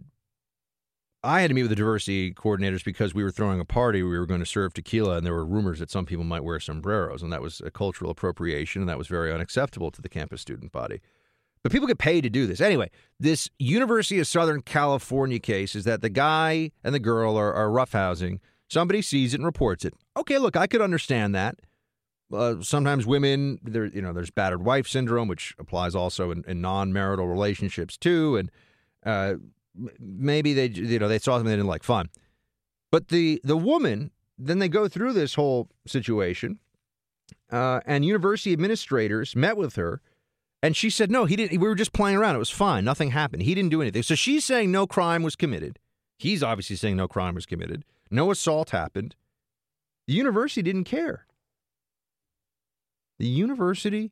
I had to meet with the diversity coordinators because we were throwing a party. We were going to serve tequila, and there were rumors that some people might wear sombreros, and that was a cultural appropriation, and that was very unacceptable to the campus student body. But people get paid to do this. Anyway, this University of Southern California case is that the guy and the girl are, are roughhousing. Somebody sees it and reports it. Okay, look, I could understand that uh, sometimes women there you know there's battered wife syndrome which applies also in, in non-marital relationships too and uh, maybe they you know they saw something they didn't like fun but the the woman then they go through this whole situation uh, and university administrators met with her and she said no he didn't we were just playing around it was fine nothing happened he didn't do anything. So she's saying no crime was committed. He's obviously saying no crime was committed. No assault happened. The university didn't care. The university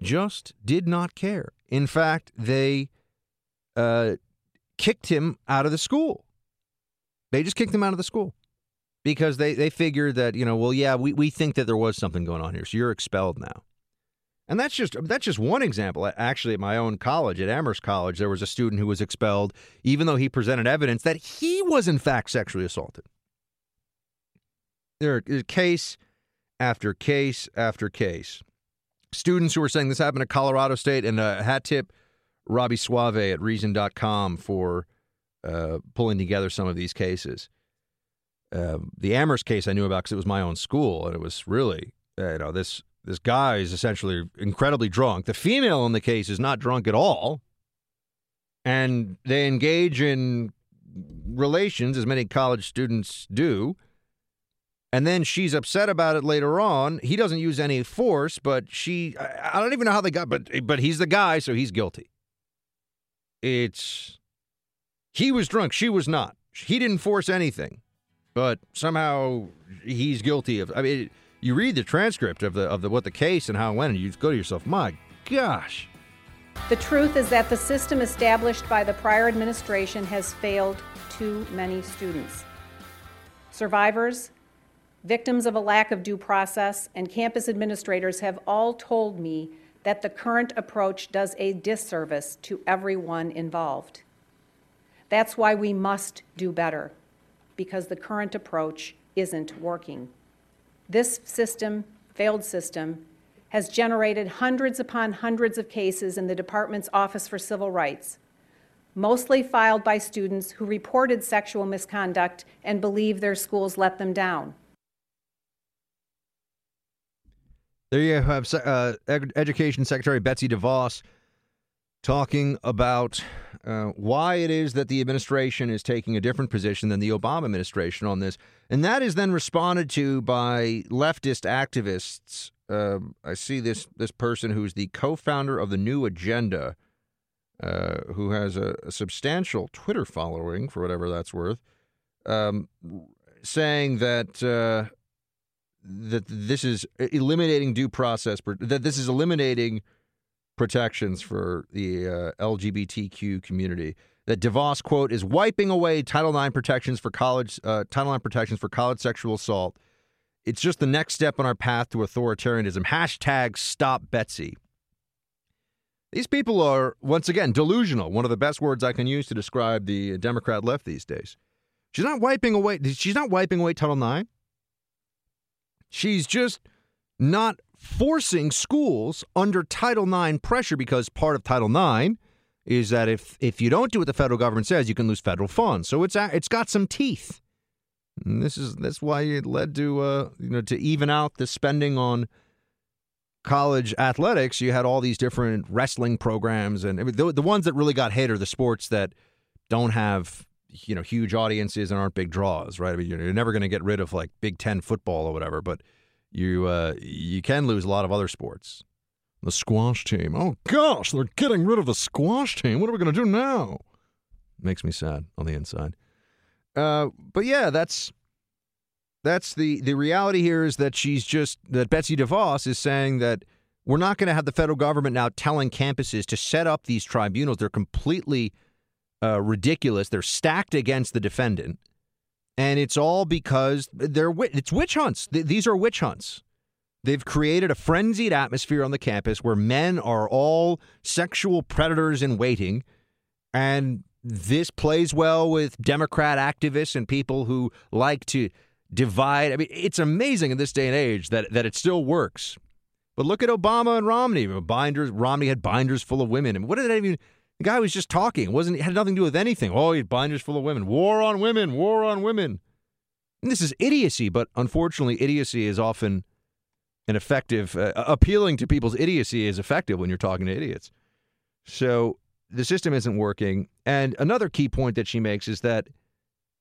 just did not care. In fact, they uh, kicked him out of the school. They just kicked him out of the school. because they, they figured that, you know, well, yeah, we, we think that there was something going on here. So you're expelled now. And that's just that's just one example. Actually, at my own college, at Amherst College, there was a student who was expelled, even though he presented evidence that he was in fact sexually assaulted. There is case after case after case. Students who were saying this happened at Colorado State, and a hat tip Robby Soave at Reason.com for uh, pulling together some of these cases. Uh, the Amherst case I knew about because it was my own school, and it was really, uh, you know, this this guy is essentially incredibly drunk. The female in the case is not drunk at all, and they engage in relations as many college students do. And then she's upset about it later on. He doesn't use any force, but she I don't even know how they got but but he's the guy, so he's guilty. It's he was drunk, she was not. He didn't force anything. But somehow he's guilty of I mean you read the transcript of the of the what the case and how it went and you go to yourself, "My gosh." The truth is that the system established by the prior administration has failed too many students. Survivors, victims of a lack of due process, and campus administrators have all told me that the current approach does a disservice to everyone involved. That's why we must do better, because the current approach isn't working. This system, failed system, has generated hundreds upon hundreds of cases in the department's Office for Civil Rights, mostly filed by students who reported sexual misconduct and believe their schools let them down. There you have uh, Education Secretary Betsy DeVos talking about uh, why it is that the administration is taking a different position than the Obama administration on this. And that is then responded to by leftist activists. Uh, I see this, this person who's the co founder of the New Agenda, uh, who has a, a, substantial Twitter following, for whatever that's worth, um, saying that. That this is eliminating due process, that this is eliminating protections for the uh, LGBTQ community. That DeVos quote is wiping away Title IX protections for college uh, Title IX protections for college sexual assault. It's just the next step on our path to authoritarianism. Hashtag stop Betsy. These people are once again delusional. One of the best words I can use to describe the Democrat left these days. She's not wiping away. She's not wiping away Title IX. She's just not forcing schools under Title IX pressure because part of Title IX is that if if you don't do what the federal government says, you can lose federal funds. So it's it's got some teeth. And this is that's why it led to uh, you know to even out the spending on college athletics. You had all these different wrestling programs, and the, the ones that really got hit are the sports that don't have you know huge audiences and aren't big draws, right? I mean, you're never going to get rid of like Big Ten football or whatever, but you uh, you can lose a lot of other sports. The squash team. Oh gosh, they're getting rid of the squash team. What are we going to do now? Makes me sad on the inside. Uh, but yeah, that's that's the the reality here is that she's just that Betsy DeVos is saying that we're not going to have the federal government now telling campuses to set up these tribunals. They're completely uh, ridiculous. They're stacked against the defendant and it's all because they're it's witch hunts. These are witch hunts. They've created a frenzied atmosphere on the campus where men are all sexual predators in waiting, and this plays well with Democrat activists and people who like to divide. I mean, it's amazing in this day and age that that it still works. But look at Obama and Romney. Binders. Romney had binders full of women. And what did that even? The guy was just talking. It wasn't had nothing to do with anything. Oh, he had binders full of women. War on women. War on women. And this is idiocy, but unfortunately, idiocy is often an effective. Uh, appealing to people's idiocy is effective when you're talking to idiots. So the system isn't working. And another key point that she makes is that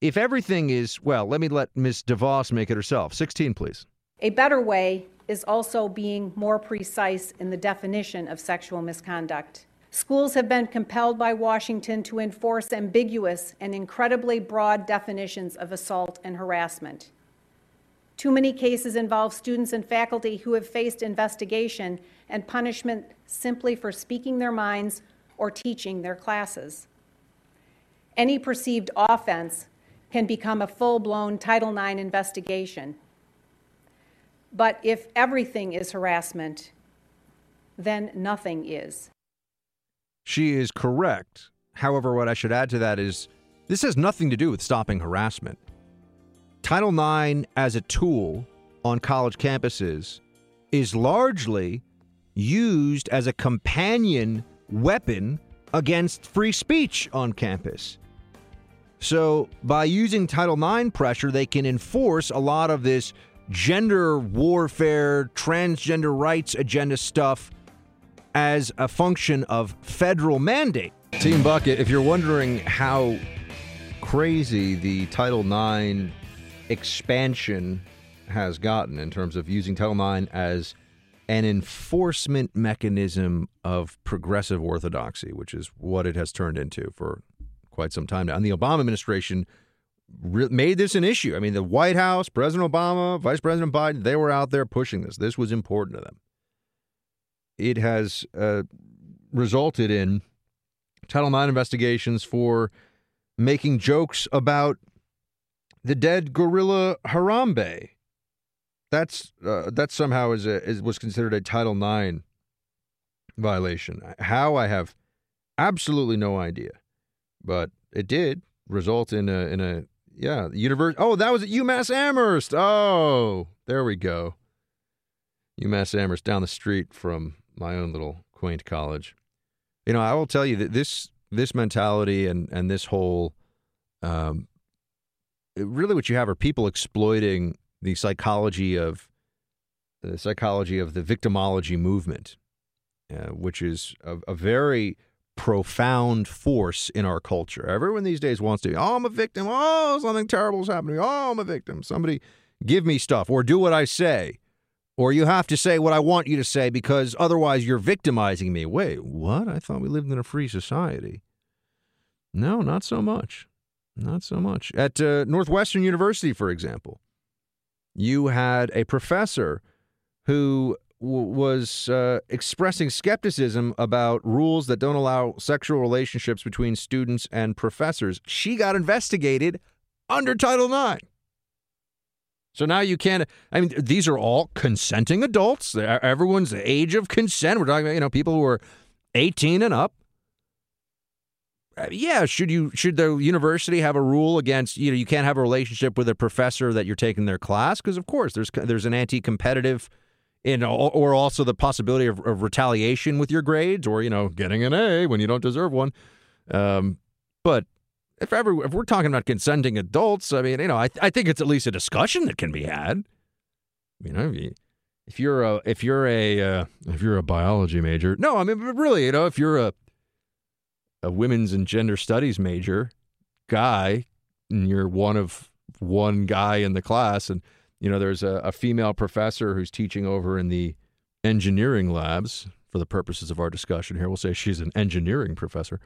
if everything is well, let me let Ms. DeVos make it herself. 16, please. A better way is also being more precise in the definition of sexual misconduct. Schools have been compelled by Washington to enforce ambiguous and incredibly broad definitions of assault and harassment. Too many cases involve students and faculty who have faced investigation and punishment simply for speaking their minds or teaching their classes. Any perceived offense can become a full blown Title IX investigation. But if everything is harassment, then nothing is. She is correct. However, what I should add to that is this has nothing to do with stopping harassment. Title IX as a tool on college campuses is largely used as a companion weapon against free speech on campus. So, by using Title IX pressure, they can enforce a lot of this gender warfare, transgender rights agenda stuff as a function of federal mandate. Team Bucket, if you're wondering how crazy the Title IX expansion has gotten in terms of using Title IX as an enforcement mechanism of progressive orthodoxy, which is what it has turned into for quite some time now. And the Obama administration re- made this an issue. I mean, the White House, President Obama, Vice President Biden, they were out there pushing this. This was important to them. It has uh, resulted in Title IX investigations for making jokes about the dead gorilla Harambe. That's uh, that somehow is, a, is was considered a Title IX violation. How I have absolutely no idea, but it did result in a in a yeah universe. Oh, that was at UMass Amherst. Oh, there we go. UMass Amherst down the street from my own little quaint college. You know, I will tell you that this this mentality and and this whole um, really what you have are people exploiting the psychology of the psychology of the victimology movement, uh, which is a, a, very profound force in our culture. Everyone these days wants to, be, oh, I'm a victim. Oh, something terrible is happening. Oh, I'm a victim. Somebody give me stuff or do what I say. Or you have to say what I want you to say because otherwise you're victimizing me. Wait, what? I thought we lived in a free society. No, not so much. Not so much. At uh, Northwestern University, for example, you had a professor who w- was uh, expressing skepticism about rules that don't allow sexual relationships between students and professors. She got investigated under Title IX. So now you can't. I mean, these are all consenting adults. Everyone's the age of consent. We're talking about, you know, people who are 18 and up. Uh, yeah, should you should the university have a rule against you know you can't have a relationship with a professor that you're taking their class because of course there's there's an anti-competitive in or also the possibility of, of, retaliation with your grades or you know getting an A when you don't deserve one. Um, but if ever if we're talking about consenting adults, I mean you know I I think it's at least a discussion that can be had. You know. If you, if you're a if you're a uh, if you're a biology major, no, I mean really, you know, if you're a a women's and gender studies major guy and you're one of one guy in the class and you know there's a, a, female professor who's teaching over in the engineering labs for the purposes of our discussion here we'll say she's an engineering professor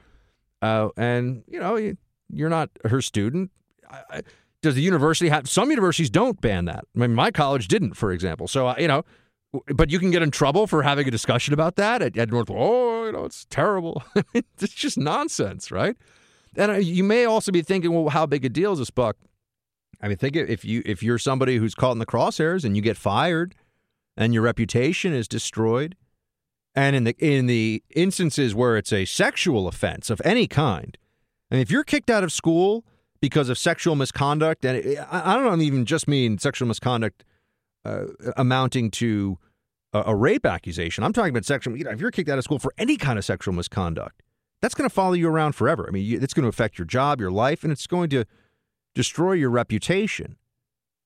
uh, and you know you, are not her student I, does the university have some universities don't ban that i mean my college didn't for example so uh, you know but you can get in trouble for having a discussion about that at, at North. Oh, you know, it's terrible. *laughs* it's just nonsense, right? And uh, you may also be thinking, well, how big a deal is this, Buck? I mean, think if you if you're somebody who's caught in the crosshairs and you get fired, and your reputation is destroyed, and in the in the instances where it's a sexual offense of any kind, and if you're kicked out of school because of sexual misconduct, and I don't even just mean sexual misconduct uh, amounting to a, a, rape accusation. I'm talking about sexual. You know, if you're kicked out of school for any kind of sexual misconduct, that's going to follow you around forever. I mean, you, it's going to affect your job, your life, and it's going to destroy your reputation.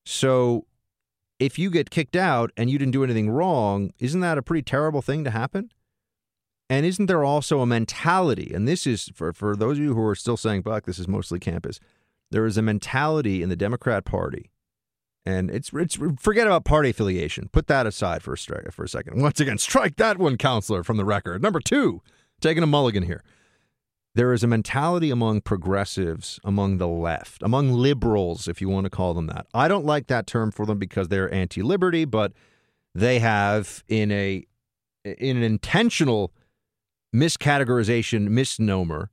So, if you get kicked out and you didn't do anything wrong, isn't that a pretty terrible thing to happen? And isn't there also a mentality? And this is for, for those of you who are still saying, Buck, this is mostly campus. There is a mentality in the Democrat Party and it's it's forget about party affiliation. Put that aside for a strike for a second. Once again, strike that one counselor from the record. Number two, taking a mulligan here. There is a mentality among progressives, among the left, among liberals, if you want to call them that. I don't like that term for them because they're anti-liberty, but they have in a in an intentional miscategorization misnomer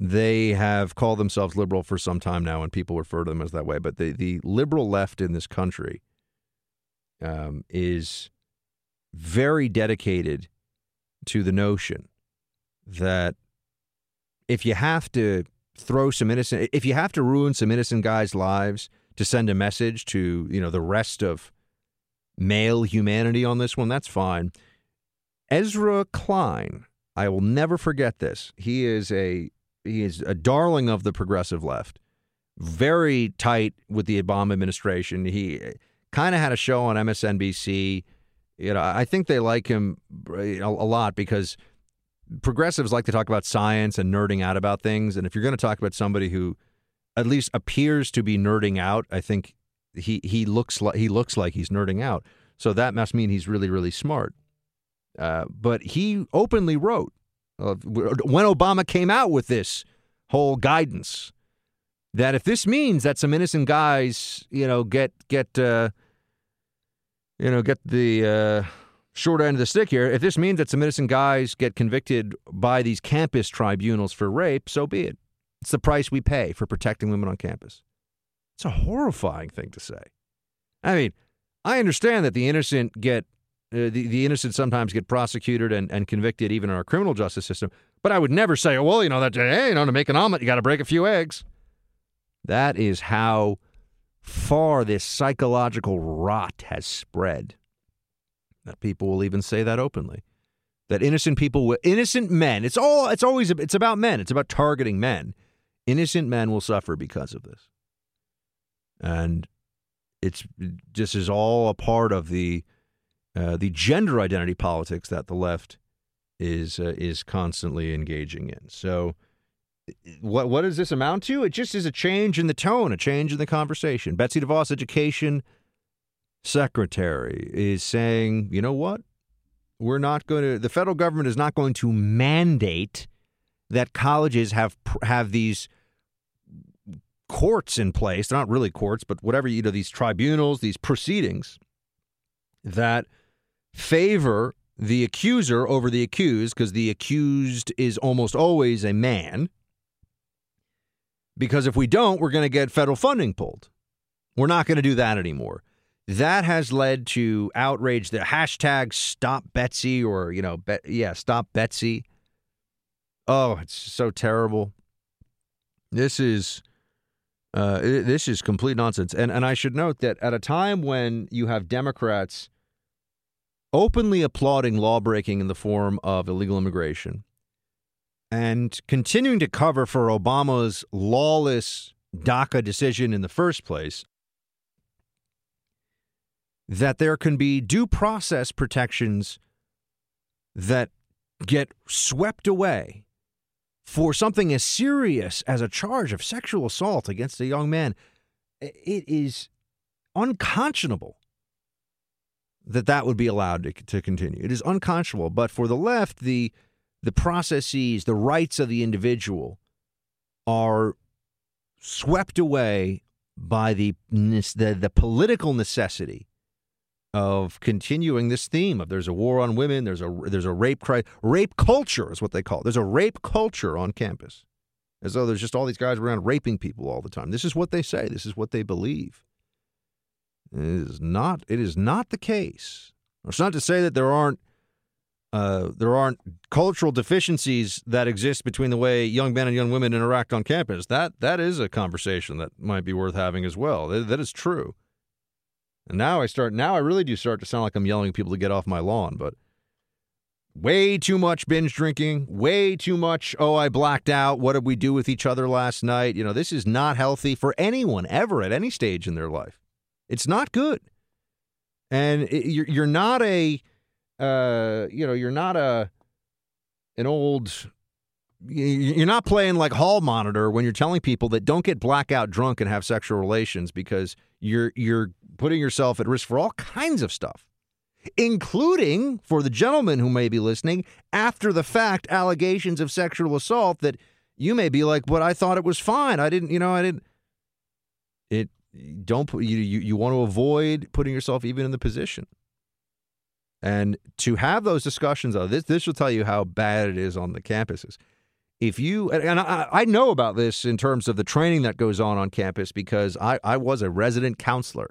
they have called themselves liberal for some time now, and people refer to them as that way. But the, the liberal left in this country um, is very dedicated to the notion that if you have to throw some innocent, if you have to ruin some innocent guys' lives to send a message to you know the rest of male humanity on this one, that's fine. Ezra Klein, I will never forget this. He is a he is a darling of the progressive left. Very tight with the Obama administration. He eh, kind of had a show on MSNBC. You know, I think they like him eh, a, a lot because progressives like to talk about science and nerding out about things. And if you're going to talk about somebody who at least appears to be nerding out, I think he he looks like he looks like he's nerding out. So that must mean he's really really smart. Uh, but he openly wrote uh, when Obama came out with this whole guidance that if this means that some innocent guys, you know, get get uh, you know get the uh, short end of the stick here, if this means that some innocent guys get convicted by these campus tribunals for rape, so be it. It's the price we pay for protecting women on campus. It's a horrifying thing to say. I mean, I understand that the innocent get uh, the, the innocent sometimes get prosecuted and, and convicted even in our criminal justice system. But I would never say, well, you know, that, hey, you know, to make an omelet, you got to break a few eggs. That is how far this psychological rot has spread. That people will even say that openly. That innocent people, innocent men, it's all, it's always, it's about men. It's about targeting men. Innocent men will suffer because of this. And it's just is all a part of the uh, the gender identity politics that the left is uh, is constantly engaging in. So, what what does this amount to? It just is a change in the tone, a change in the conversation. Betsy DeVos, education secretary, is saying, you know what? We're not going to. The federal government is not going to mandate that colleges have have these courts in place. They're not really courts, but whatever you know, these tribunals, these proceedings that favor the accuser over the accused because the accused is almost always a man. Because if we don't, we're going to get federal funding pulled. We're not going to do that anymore. That has led to outrage. The hashtag stop Betsy or, you know, be, yeah, stop Betsy. Oh, it's so terrible. This is. Uh, this is complete nonsense. And and I should note that at a time when you have Democrats openly applauding lawbreaking in the form of illegal immigration and continuing to cover for Obama's lawless DACA decision in the first place, that there can be due process protections that get swept away for something as serious as a charge of sexual assault against a young man. It is unconscionable that that would be allowed to, to continue. It is unconscionable. But for the left, the the processes, the rights of the individual are swept away by the the, the political necessity of continuing this theme of there's a war on women, there's a there's a rape cry, rape culture is what they call it. There's a rape culture on campus, as though there's just all these guys around raping people all the time. This is what they say. This is what they believe. It is not. It is not the case. It's not to say that there aren't uh, there aren't cultural deficiencies that exist between the way young men and young women interact on campus. That that is a conversation that might be worth having as well. that, that is true. And now I start. Now I really do start to sound like I'm yelling at people to get off my lawn. But way too much binge drinking. Way too much. Oh, I blacked out. What did we do with each other last night? You know, this is not healthy for anyone ever at any stage in their life. It's not good. And it, you're, you're not a, uh, you know, you're not a, an old, you're not playing like hall monitor when you're telling people that don't get blackout drunk and have sexual relations because you're, you're putting yourself at risk for all kinds of stuff including for the gentleman who may be listening after the fact allegations of sexual assault that you may be like, but I thought it was fine. I didn't, you know, I didn't. It don't put you, you you want to avoid putting yourself even in the position and to have those discussions though this this will tell you how bad it is on the campuses if you and I, I know about this in terms of the training that goes on on campus because I, I was a resident counselor,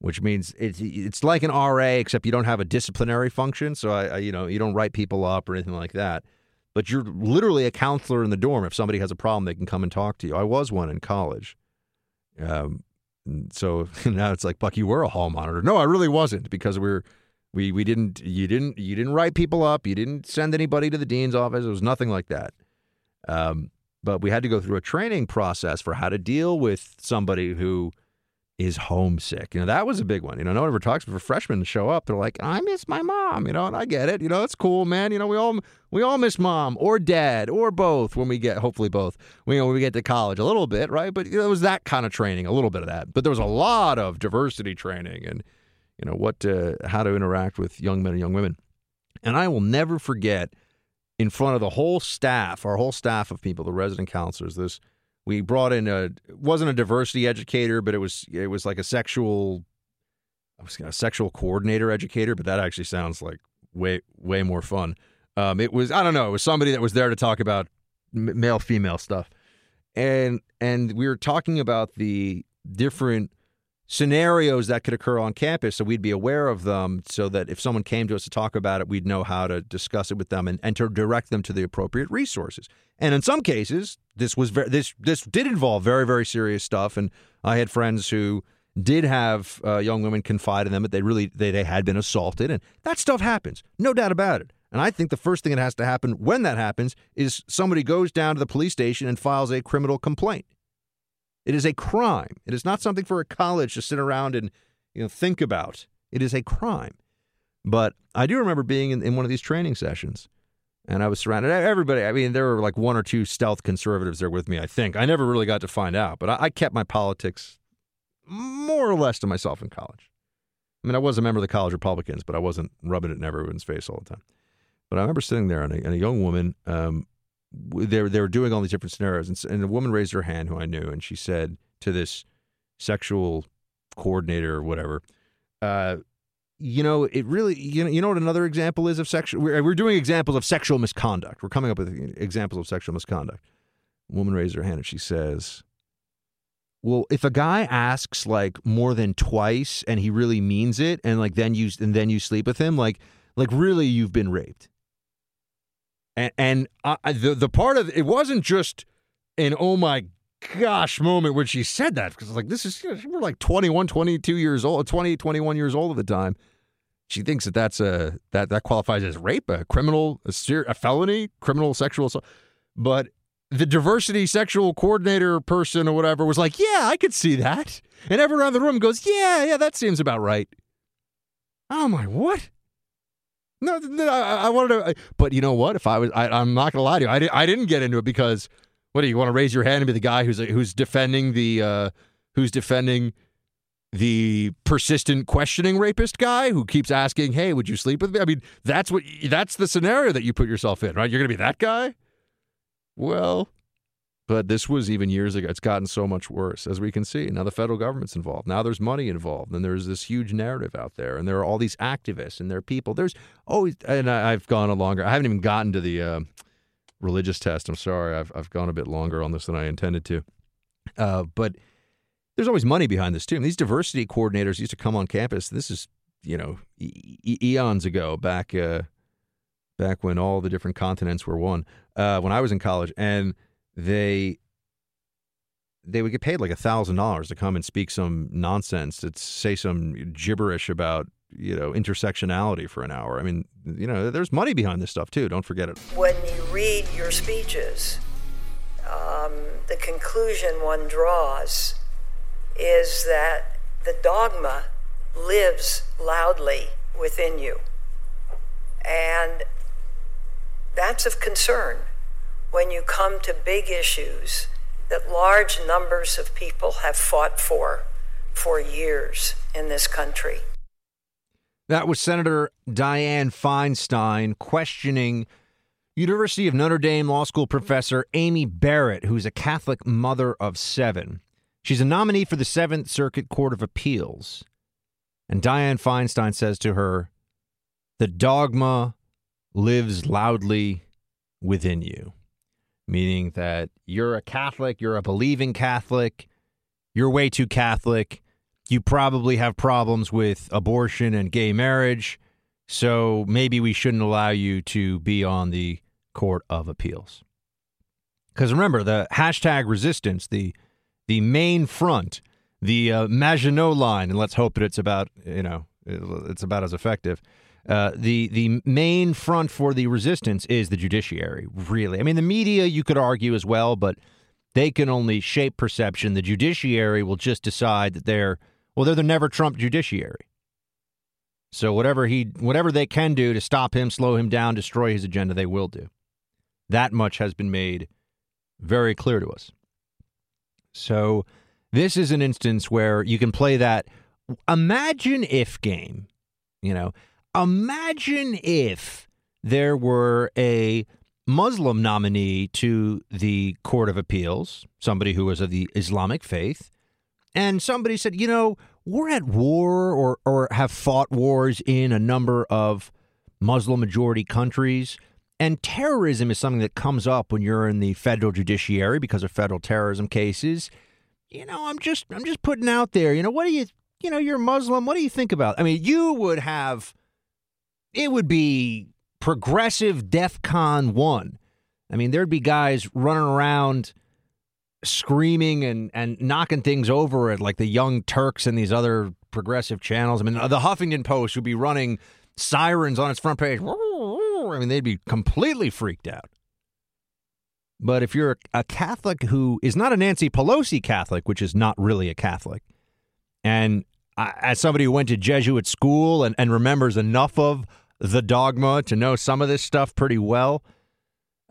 which means it's it's like an RA except you don't have a disciplinary function. So I, I you know you don't write people up or anything like that, but you're literally a counselor in the dorm. If somebody has a problem, they can come and talk to you. I was one in college. Um, so *laughs* now it's like Buck, you were a hall monitor. No, I really wasn't because we're we we didn't you didn't you didn't write people up. You didn't send anybody to the dean's office. It was nothing like that. Um, but we had to go through a training process for how to deal with somebody who is homesick. You know, that was a big one. You know, no one ever talks for freshmen to show up. They're like, I miss my mom, you know, and I get it. You know, it's cool, man. You know, we all we all miss mom or dad or both when we get hopefully both. We you know, when we get to college a little bit, right? But you know, it was that kind of training, a little bit of that. But there was a lot of diversity training and you know what uh, how to interact with young men and young women. And I will never forget in front of the whole staff, our whole staff of people, the resident counselors. This we brought in a wasn't a diversity educator, but it was it was like a sexual I was a sexual coordinator educator, but that actually sounds like way way more fun. Um, it was I don't know, it was somebody that was there to talk about male female stuff, and and we were talking about the different scenarios that could occur on campus so we'd be aware of them so that if someone came to us to talk about it we'd know how to discuss it with them and, and to direct them to the appropriate resources. And in some cases this was this this did involve very very serious stuff and i had friends who did have uh, young women confide in them that they really they, they had been assaulted and that stuff happens no doubt about it. And i think the first thing that has to happen when that happens is somebody goes down to the police station and files a criminal complaint it is a crime. It is not something for a college to sit around and you know think about. It is a crime. But I do remember being in, in one of these training sessions, and I was surrounded. Everybody. I mean, there were like one or two stealth conservatives there with me. I think I never really got to find out, but I, I kept my politics more or less to myself in college. I mean, I was a member of the college Republicans, but I wasn't rubbing it in everyone's face all the time. But I remember sitting there, and a, and a young woman um, they they were doing all these different scenarios. And, and a woman raised her hand who I knew, and she said to this sexual coordinator or whatever, uh, you know, it really, you know, you know what another example is of sexual. We're, we're doing examples of sexual misconduct. We're coming up with examples of sexual misconduct. Woman raised her hand and she says, "Well, if a guy asks like more than twice and he really means it, and like then you and then you sleep with him, like like really you've been raped." And, and I, the the part of it wasn't just an oh my gosh moment when she said that because like this is we're like 21 22 years old 20 21 years old at the time. She thinks that that's a that that qualifies as rape a criminal a, ser- a felony criminal sexual assault. But the diversity sexual coordinator person or whatever was like yeah i could see that. And everyone around the room goes yeah yeah that seems about right. Oh my what no, no I, I, wanted to, but you know what? If I was, I, am not going to lie to you. I, did, I didn't get into it because what do you want to raise your hand and be the guy who's who's defending the uh, who's defending the persistent questioning rapist guy who keeps asking, "Hey, would you sleep with me?" I mean, that's what that's the scenario that you put yourself in, right? You're going to be that guy. Well, but this was even years ago. It's gotten so much worse, as we can see. Now the federal government's involved. Now there's money involved, and there's this huge narrative out there, and there are all these activists and there are people. There's always, and I, have gone a longer. I haven't even gotten to the uh, religious test. I'm sorry, I've I've gone a bit longer on this than I intended to. Uh, but there's always money behind this too. And these diversity coordinators used to come on campus. This is you know e- eons ago, back uh, back when all the different continents were one. Uh, when I was in college, and they they would get paid like a thousand dollars to come and speak some nonsense to say some gibberish about you know intersectionality for an hour. I mean, you know, there's money behind this stuff too. Don't forget it. When you read your speeches, um, the conclusion one draws is that the dogma lives loudly within you, and that's of concern when you come to big issues that large numbers of people have fought for for years in this country. That was Senator Dianne Feinstein questioning University of Notre Dame Law School professor Amy Barrett, who's a Catholic mother of seven. She's a nominee for the Seventh Circuit Court of Appeals. And Dianne Feinstein says to her, The dogma lives loudly within you meaning that you're a Catholic, you're a believing Catholic, you're way too Catholic, you probably have problems with abortion and gay marriage, so maybe we shouldn't allow you to be on the Court of Appeals. Because remember, the hashtag resistance, the the main front, the uh, Maginot line, and let's hope that it's about you know it's about as effective. Uh, the the main front for the resistance is the judiciary. Really, I mean, the media you could argue as well, but they can only shape perception. The judiciary will just decide that they're well, they're the never Trump judiciary. So whatever he whatever they can do to stop him, slow him down, destroy his agenda, they will do. That much has been made very clear to us. So this is an instance where you can play that imagine if game, you know, imagine if there were a Muslim nominee to the Court of Appeals, somebody who was of the Islamic faith, and somebody said, you know, we're at war or, or have fought wars in a number of Muslim majority countries. And terrorism is something that comes up when you're in the federal judiciary because of federal terrorism cases. You know, I'm just I'm just putting out there, you know, what do you you know, you're Muslim, what do you think about? I mean, you would have it would be progressive DEFCON 1. I mean, there'd be guys running around screaming and, and knocking things over at like the Young Turks and these other progressive channels. I mean, the Huffington Post would be running sirens on its front page. I mean, they'd be completely freaked out. But if you're a Catholic who is not a Nancy Pelosi Catholic, which is not really a Catholic, and uh, as somebody who went to Jesuit school and, and remembers enough of the dogma to know some of this stuff pretty well,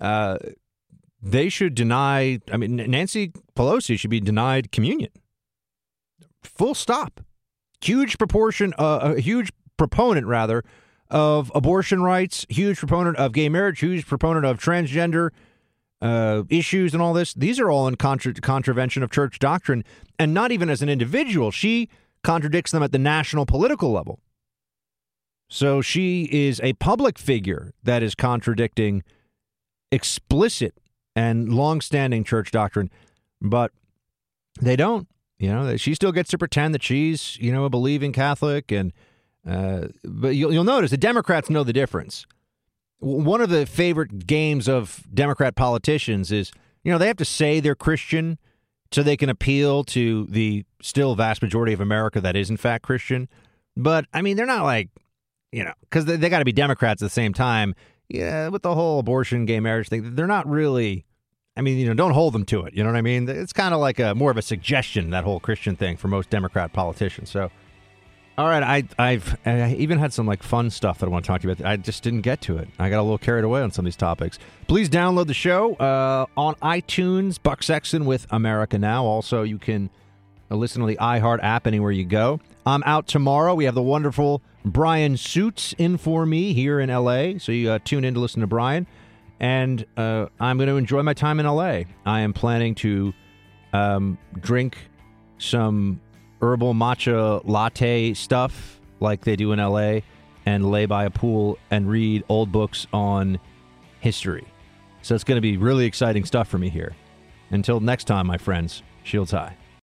uh, they should deny. I mean, Nancy Pelosi should be denied communion. Full stop. Huge proportion, uh, a huge proponent rather of abortion rights, huge proponent of gay marriage, huge proponent of transgender uh, issues and all this. These are all in contra- contravention of church doctrine, and not even as an individual. She contradicts them at the national political level. So she is a public figure that is contradicting explicit and longstanding church doctrine, but they don't. You know, she still gets to pretend that she's, you know, a believing Catholic, and uh, but you'll, you'll notice the Democrats know the difference. One of the favorite games of Democrat politicians is, you know, they have to say they're Christian so they can appeal to the still vast majority of America that is in fact Christian. But I mean, they're not like, you know, because they, they got to be Democrats at the same time. Yeah, with the whole abortion, gay marriage thing, they're not really I mean, you know, don't hold them to it. You know what I mean? It's kind of like a more of a suggestion that whole Christian thing for most Democrat politicians. So, all right, I I've I even had some like fun stuff that I want to talk to you about. I just didn't get to it. I got a little carried away on some of these topics. Please download the show uh, on iTunes. Buck Sexton with America Now. Also, you can listen to the iHeart app anywhere you go. I'm out tomorrow. We have the wonderful Brian Suits in for me here in LA. So you uh, tune in to listen to Brian and uh, I'm going to enjoy my time in LA. I am planning to um, drink some herbal matcha latte stuff like they do in LA and lay by a pool and read old books on history. So it's going to be really exciting stuff for me here. Until next time, my friends, shields high.